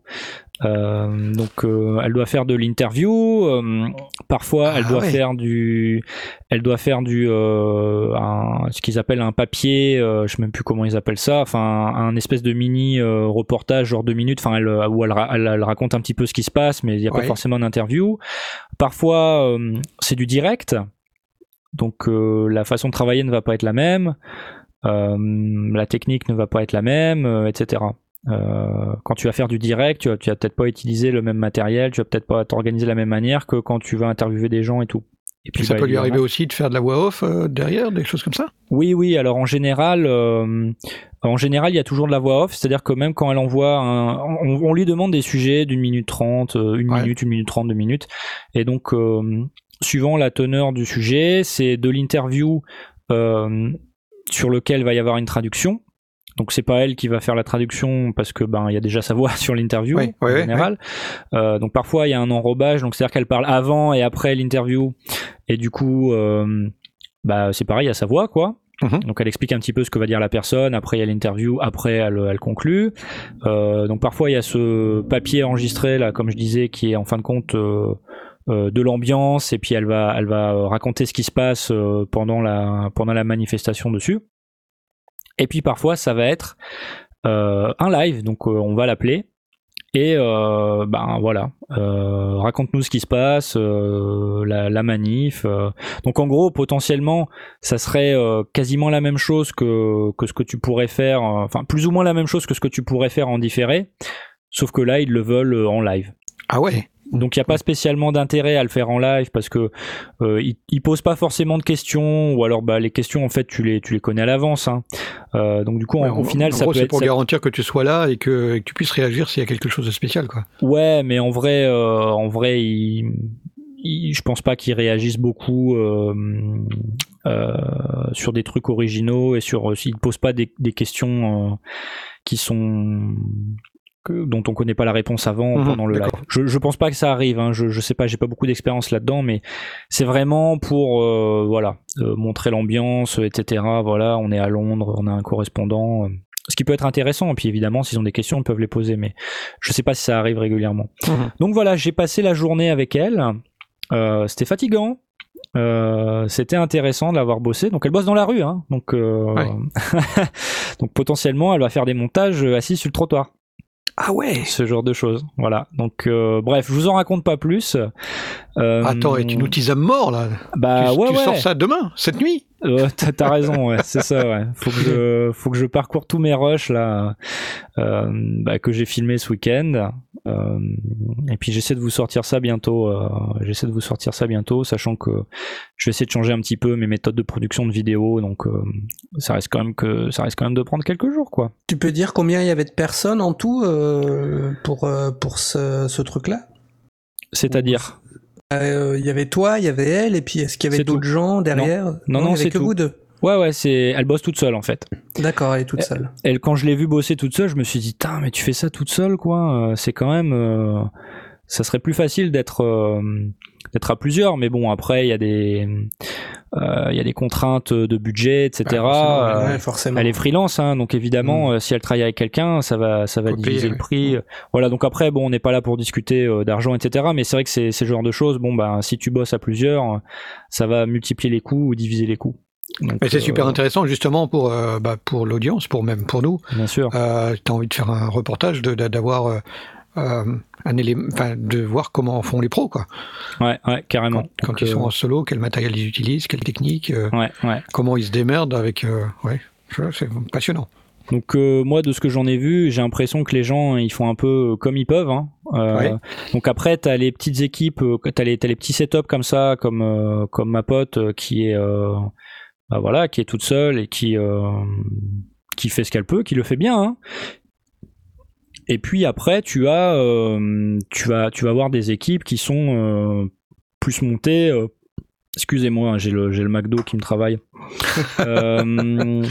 Euh, donc euh, elle doit faire de l'interview. euh, parfois, elle Ah doit ouais. faire du, elle doit faire du, euh, un- ce qu'ils appellent un papier. euh, je sais même plus comment ils appellent ça. Enfin, un, un espèce de mini euh, reportage, genre deux minutes. Enfin, elle, où elle, elle, elle raconte un petit peu ce qui se passe, mais il n'y a pas forcément d'interview. Parfois, euh, c'est du direct. Donc euh, la façon de travailler ne va pas être la même, euh, la technique ne va pas être la même, euh, etc. Euh, quand tu vas faire du direct, tu vas, tu vas peut-être pas utiliser le même matériel, tu vas peut-être pas t'organiser de la même manière que quand tu vas interviewer des gens et tout. Et Et ça bah, peut lui arriver aussi de faire de la voix off euh, derrière, des choses comme ça? Oui, oui. Alors en général, euh, en général, il y a toujours de la voix off. C'est-à-dire que même quand elle envoie, un, on, on lui demande des sujets d'une minute trente, euh, une Ouais. minute, une minute trente, deux minutes. Et donc, euh, suivant la teneur du sujet, c'est de l'interview euh, sur lequel va y avoir une traduction. Donc c'est pas elle qui va faire la traduction parce que ben il y a déjà sa voix sur l'interview en ouais, ouais, général. Euh, donc parfois il y a un enrobage, donc c'est-à-dire qu'elle parle avant et après l'interview et du coup euh, bah c'est pareil, il y a sa voix quoi. Mhm. Donc elle explique un petit peu ce que va dire la personne, après il y a l'interview, après elle, elle conclut. Euh, donc parfois il y a ce papier enregistré là, comme je disais, qui est en fin de compte euh, euh, de l'ambiance et puis elle va, elle va euh, raconter ce qui se passe euh, pendant la, pendant la manifestation dessus. Et puis parfois ça va être euh, un live, donc euh, on va l'appeler. Et euh, ben voilà, raconte-nous ce qui se passe, la, manif. Donc en gros, potentiellement, ça serait quasiment la même chose que, que ce que tu pourrais faire, enfin plus ou moins la même chose que ce que tu pourrais faire en différé, sauf que là ils le veulent en live. Ah ouais? Donc il n'y a pas spécialement d'intérêt à le faire en live parce que euh, il, il pose pas forcément de questions ou alors bah les questions en fait tu les tu les connais à l'avance. hein. Euh, donc du coup en- Ouais, au final en ça peut c'est être pour ça- garantir que tu sois là et que, et que tu puisses réagir s'il y a quelque chose de spécial, quoi. Ouais, mais en vrai, euh, en vrai, il, il- je pense pas qu'ils réagissent beaucoup euh, euh, sur des trucs originaux et sur s'ils posent pas des, des questions euh, qui sont que- dont on connaît pas la réponse avant Mhm, pendant le live. Je, je pense pas que ça arrive. Hein. Je, je sais pas, j'ai pas beaucoup d'expérience là-dedans, mais c'est vraiment pour euh, voilà euh, montrer l'ambiance, etc. Voilà, on est à Londres, on a un correspondant. euh, ce qui peut être intéressant, et puis évidemment, s'ils ont des questions, ils peuvent les poser, mais je sais pas si ça arrive régulièrement. Mhm. Donc voilà, j'ai passé la journée avec elle. Euh, C'était fatigant. Euh, C'était intéressant de l'avoir bossé. Donc elle bosse dans la rue, hein. donc euh, Ouais. donc potentiellement elle va faire des montages euh, assis sur le trottoir, Ah ouais ce genre de choses. Voilà. Donc euh, bref, je vous en raconte pas plus. Euh, Attends, et tu nous teases à mort, là Bah Tu, ouais tu ouais. sors ça demain, cette nuit Euh, t'as t'as raison, ouais, c'est ça, ouais. Faut que je, faut que je parcours tous mes rushs là, euh, bah, que j'ai filmé ce week-end. Euh, et puis j'essaie de vous sortir ça bientôt. euh, j'essaie de vous sortir ça bientôt, sachant que je vais essayer de changer un petit peu mes méthodes de production de vidéos. Donc euh, ça reste quand même que ça reste quand même de prendre quelques jours, quoi. Tu peux dire combien il y avait de personnes en tout pour, pour ce, ce truc-là? C'est-à-dire? Il y avait toi, il y avait elle, et puis est-ce qu'il y avait d'autres gens derrière? Non, non, c'est que tout. vous deux. Ouais, ouais, c'est. Elle bosse toute seule en fait. D'accord, elle est toute seule. elle, quand je l'ai vue bosser toute seule, je me suis dit, Tain, mais tu fais ça toute seule, quoi. Euh, C'est quand même. euh, ça serait plus facile d'être euh, d'être à plusieurs, mais bon, après, il y a des. euh, Il y a des contraintes de budget, etc. Ouais, forcément, Euh, ouais, forcément. elle est freelance, hein, donc évidemment, euh, si elle travaille avec quelqu'un, ça va, ça va Faut diviser payer, le prix. Voilà, donc après, bon, on n'est pas là pour discuter euh, d'argent, etc. Mais c'est vrai que c'est c'est le genre de choses. Bon, bah, si tu bosses à plusieurs, ça va multiplier les coûts ou diviser les coûts. C'est euh, super intéressant, justement, pour, euh, bah, pour l'audience, pour même pour nous. Bien sûr. Euh, tu as envie de faire un reportage, d'avoir un élément, de voir comment font les pros, quoi. Ouais, ouais, carrément. Quand, ils sont en solo, quel matériel ils utilisent, quelle technique, Ouais, ouais. comment ils se démerdent avec. ouais, c'est passionnant. Donc euh, moi de ce que j'en ai vu, j'ai l'impression que les gens ils font un peu comme ils peuvent. Hein. Euh. Donc après t'as les petites équipes, t'as les t'as les petits setups comme ça, comme euh, comme ma pote qui est bah voilà qui est toute seule et qui euh, qui fait ce qu'elle peut, qui le fait bien. Hein. Et puis après tu as euh, tu vas tu vas voir des équipes qui sont euh, plus montées. Excusez-moi, hein, j'ai le le McDo qui me travaille. Euh,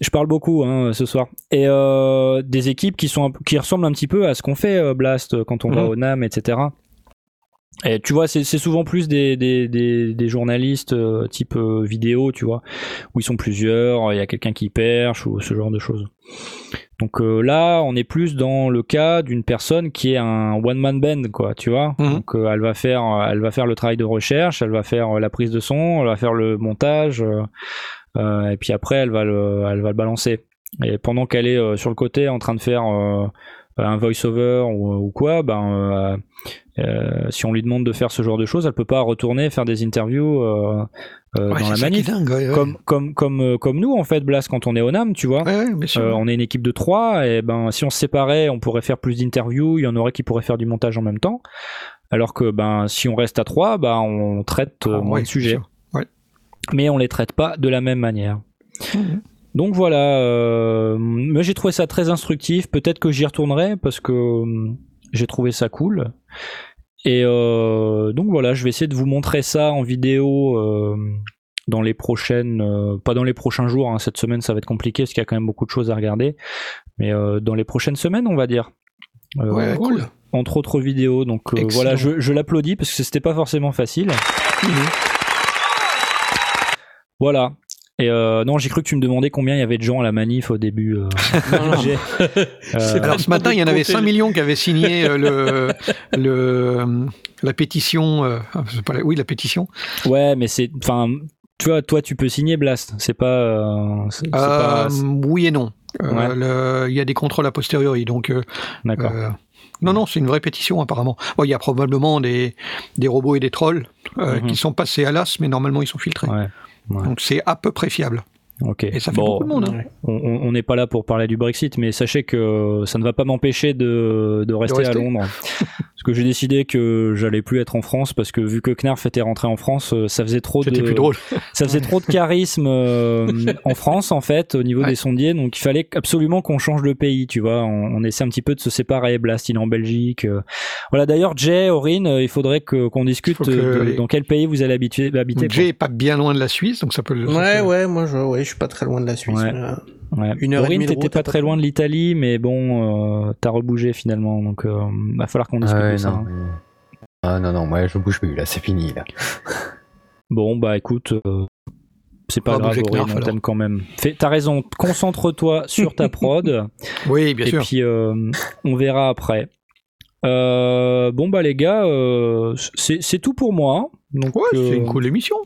je parle beaucoup hein, ce soir. Et euh, des équipes qui, sont ressemblent un petit peu à ce qu'on fait Blast quand on va Mhm. au NAM, etc. Et tu vois, c'est souvent plus des, des, des, des journalistes euh, type euh, vidéo, tu vois, où ils sont plusieurs, il y a quelqu'un qui perche ou ce genre de choses. Donc euh, là, on est plus dans le cas d'une personne qui est un one man band, quoi, tu vois. Mhm. Donc elle va faire, elle va faire le travail de recherche, elle va faire la prise de son, elle va faire le montage, et puis après elle va le, elle va le balancer. Et pendant qu'elle est sur le côté en train de faire un voice-over ou, ou quoi, ben euh, euh, si on lui demande de faire ce genre de choses, elle peut pas retourner faire des interviews euh, euh, Ouais, dans la manif. dingue. ouais, ouais. Comme comme comme euh, comme nous en fait, Blas, quand on est au NAM, tu vois. Euh, on est une équipe de trois et ben si on se séparait, on pourrait faire plus d'interviews. Il y en aurait qui pourraient faire du montage en même temps. Alors que ben si on reste à trois, ben on traite euh, Ah, moins de sujets, mais on les traite pas de la même manière. Mhm. Donc voilà, euh, mais j'ai trouvé ça très instructif. Peut-être que j'y retournerai parce que hum, j'ai trouvé ça cool. Et euh, donc voilà, je vais essayer de vous montrer ça en vidéo euh, dans les prochaines, euh, pas dans les prochains jours. hein, cette semaine, ça va être compliqué parce qu'il y a quand même beaucoup de choses à regarder. Mais euh, dans les prochaines semaines, on va dire. Euh, Ouais, cool. Entre autres vidéos. Donc euh, voilà, je, je l'applaudis parce que c'était pas forcément facile. Voilà. Et euh, non, j'ai cru que tu me demandais combien il y avait de gens à la manif au début. euh. Non, non. J'ai- Euh, Alors ce matin, il y en avait 5 millions qui avaient signé euh, le, le, la pétition. c'est pas la- oui, la pétition. ouais, mais c'est, enfin, tu vois, toi, tu peux signer Blast. C'est pas, c'est, c'est pas- oui et non. Euh, Ouais. le- Il y a des contrôles a posteriori. Donc, euh, d'accord. euh, non, non, c'est une vraie pétition apparemment. Bon, il y a probablement des, des robots et des trolls euh, Mhm. qui sont passés à l'as, mais normalement ils sont filtrés. Ouais. Ouais. Donc c'est à peu près fiable. Ok. Et ça fait Bon, beaucoup de monde. hein. On- n'est pas là pour parler du Brexit, mais sachez que ça ne va pas m'empêcher de, de rester à. Londres. parce que j'ai décidé que j'allais plus être en France parce que vu que Knarf était rentré en France, euh, ça faisait trop de, plus drôle. ça faisait trop de charisme euh, en France en fait au niveau Ouais. des sondiers donc il fallait absolument qu'on change de pays tu vois on, on essaie un petit peu de se séparer Blast il est en Belgique euh. voilà d'ailleurs Jay Aurine euh, il faudrait que qu'on discute Faut que de- les- dans quel pays vous allez habituer, habiter Jay est pas bien loin de la Suisse, donc ça peut. le- Ouais, ouais, moi je, ouais, je suis pas très loin de la Suisse. Ouais. mais, euh, quoi. Ouais. Une heure et Aurine demie de t'étais pas très loin de l'Italie mais bon euh, t'as rebougé finalement donc euh, va falloir qu'on discute Ah ouais, de ça non, hein. mais- Ah non, non, moi je bouge plus là, c'est fini là. bon bah écoute euh, c'est pas On va grave Knarf, on t'aime quand même t'as raison concentre-toi sur ta prod Oui, bien et sûr. puis euh, on verra après. Euh, bon bah les gars, euh, c'est c'est tout pour moi. Donc Ouais, euh, c'est une cool émission.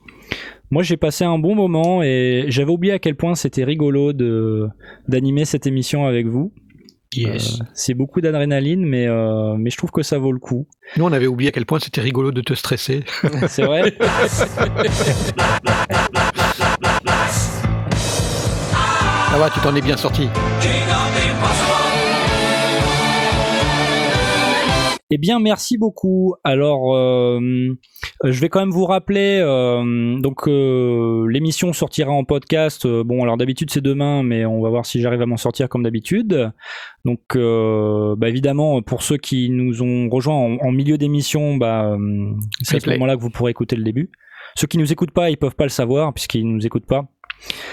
Moi j'ai passé un bon moment et j'avais oublié à quel point c'était rigolo de d'animer cette émission avec vous. Yes. Euh, c'est beaucoup d'adrénaline, mais euh, mais je trouve que ça vaut le coup. Nous, on avait oublié à quel point c'était rigolo de te stresser. C'est vrai. Ça va, tu t'en es bien sorti. Eh bien, merci beaucoup. Alors, euh, je vais quand même vous rappeler. euh, donc, euh, l'émission sortira en podcast. Euh, bon, alors d'habitude c'est demain, mais on va voir si j'arrive à m'en sortir comme d'habitude. Donc, euh, bah, évidemment, pour ceux qui nous ont rejoints en, en milieu d'émission, bah, euh, c'est à ce moment-là que vous pourrez écouter le début. Ceux qui nous écoutent pas, ils peuvent pas le savoir puisqu'ils nous écoutent pas.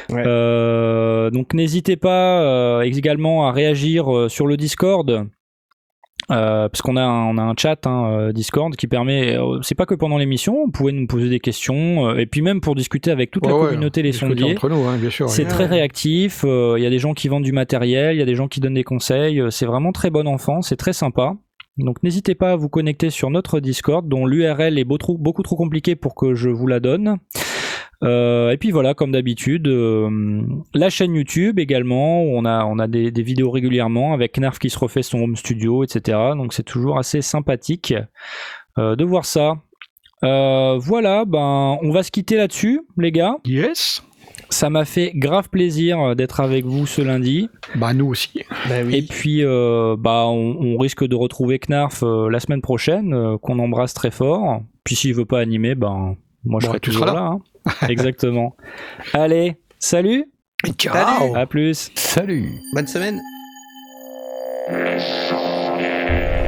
Ouais. Euh, donc n'hésitez pas euh, également à réagir euh, sur le Discord. Euh, parce qu'on a un, on a un chat hein, euh, Discord qui permet euh, c'est pas que pendant l'émission vous pouvez nous poser des questions euh, et puis même pour discuter avec toute la Ouais, communauté les sondiers entre nous, hein, bien sûr. c'est ouais. très réactif euh, il y a des gens qui vendent du matériel il y a des gens qui donnent des conseils euh, c'est vraiment très bon enfant c'est très sympa donc n'hésitez pas à vous connecter sur notre Discord dont l'URL est trop- beaucoup trop compliqué pour que je vous la donne euh, et puis voilà, comme d'habitude, euh, la chaîne YouTube également, où on a, on a des, des vidéos régulièrement avec Knarf qui se refait son home studio, etc. Donc c'est toujours assez sympathique euh, de voir ça. Euh, voilà, ben on va se quitter là-dessus, les gars. Yes. Ça m'a fait grave plaisir d'être avec vous ce lundi. Bah, nous aussi. Bah Et puis, euh, bah, on, on risque de retrouver Knarf euh, la semaine prochaine, euh, qu'on embrasse très fort. Puis s'il veut pas animer, ben moi je Bon, serai toujours là. hein. Exactement. Allez, salut, Ciao. à plus. Salut Bonne semaine. Salut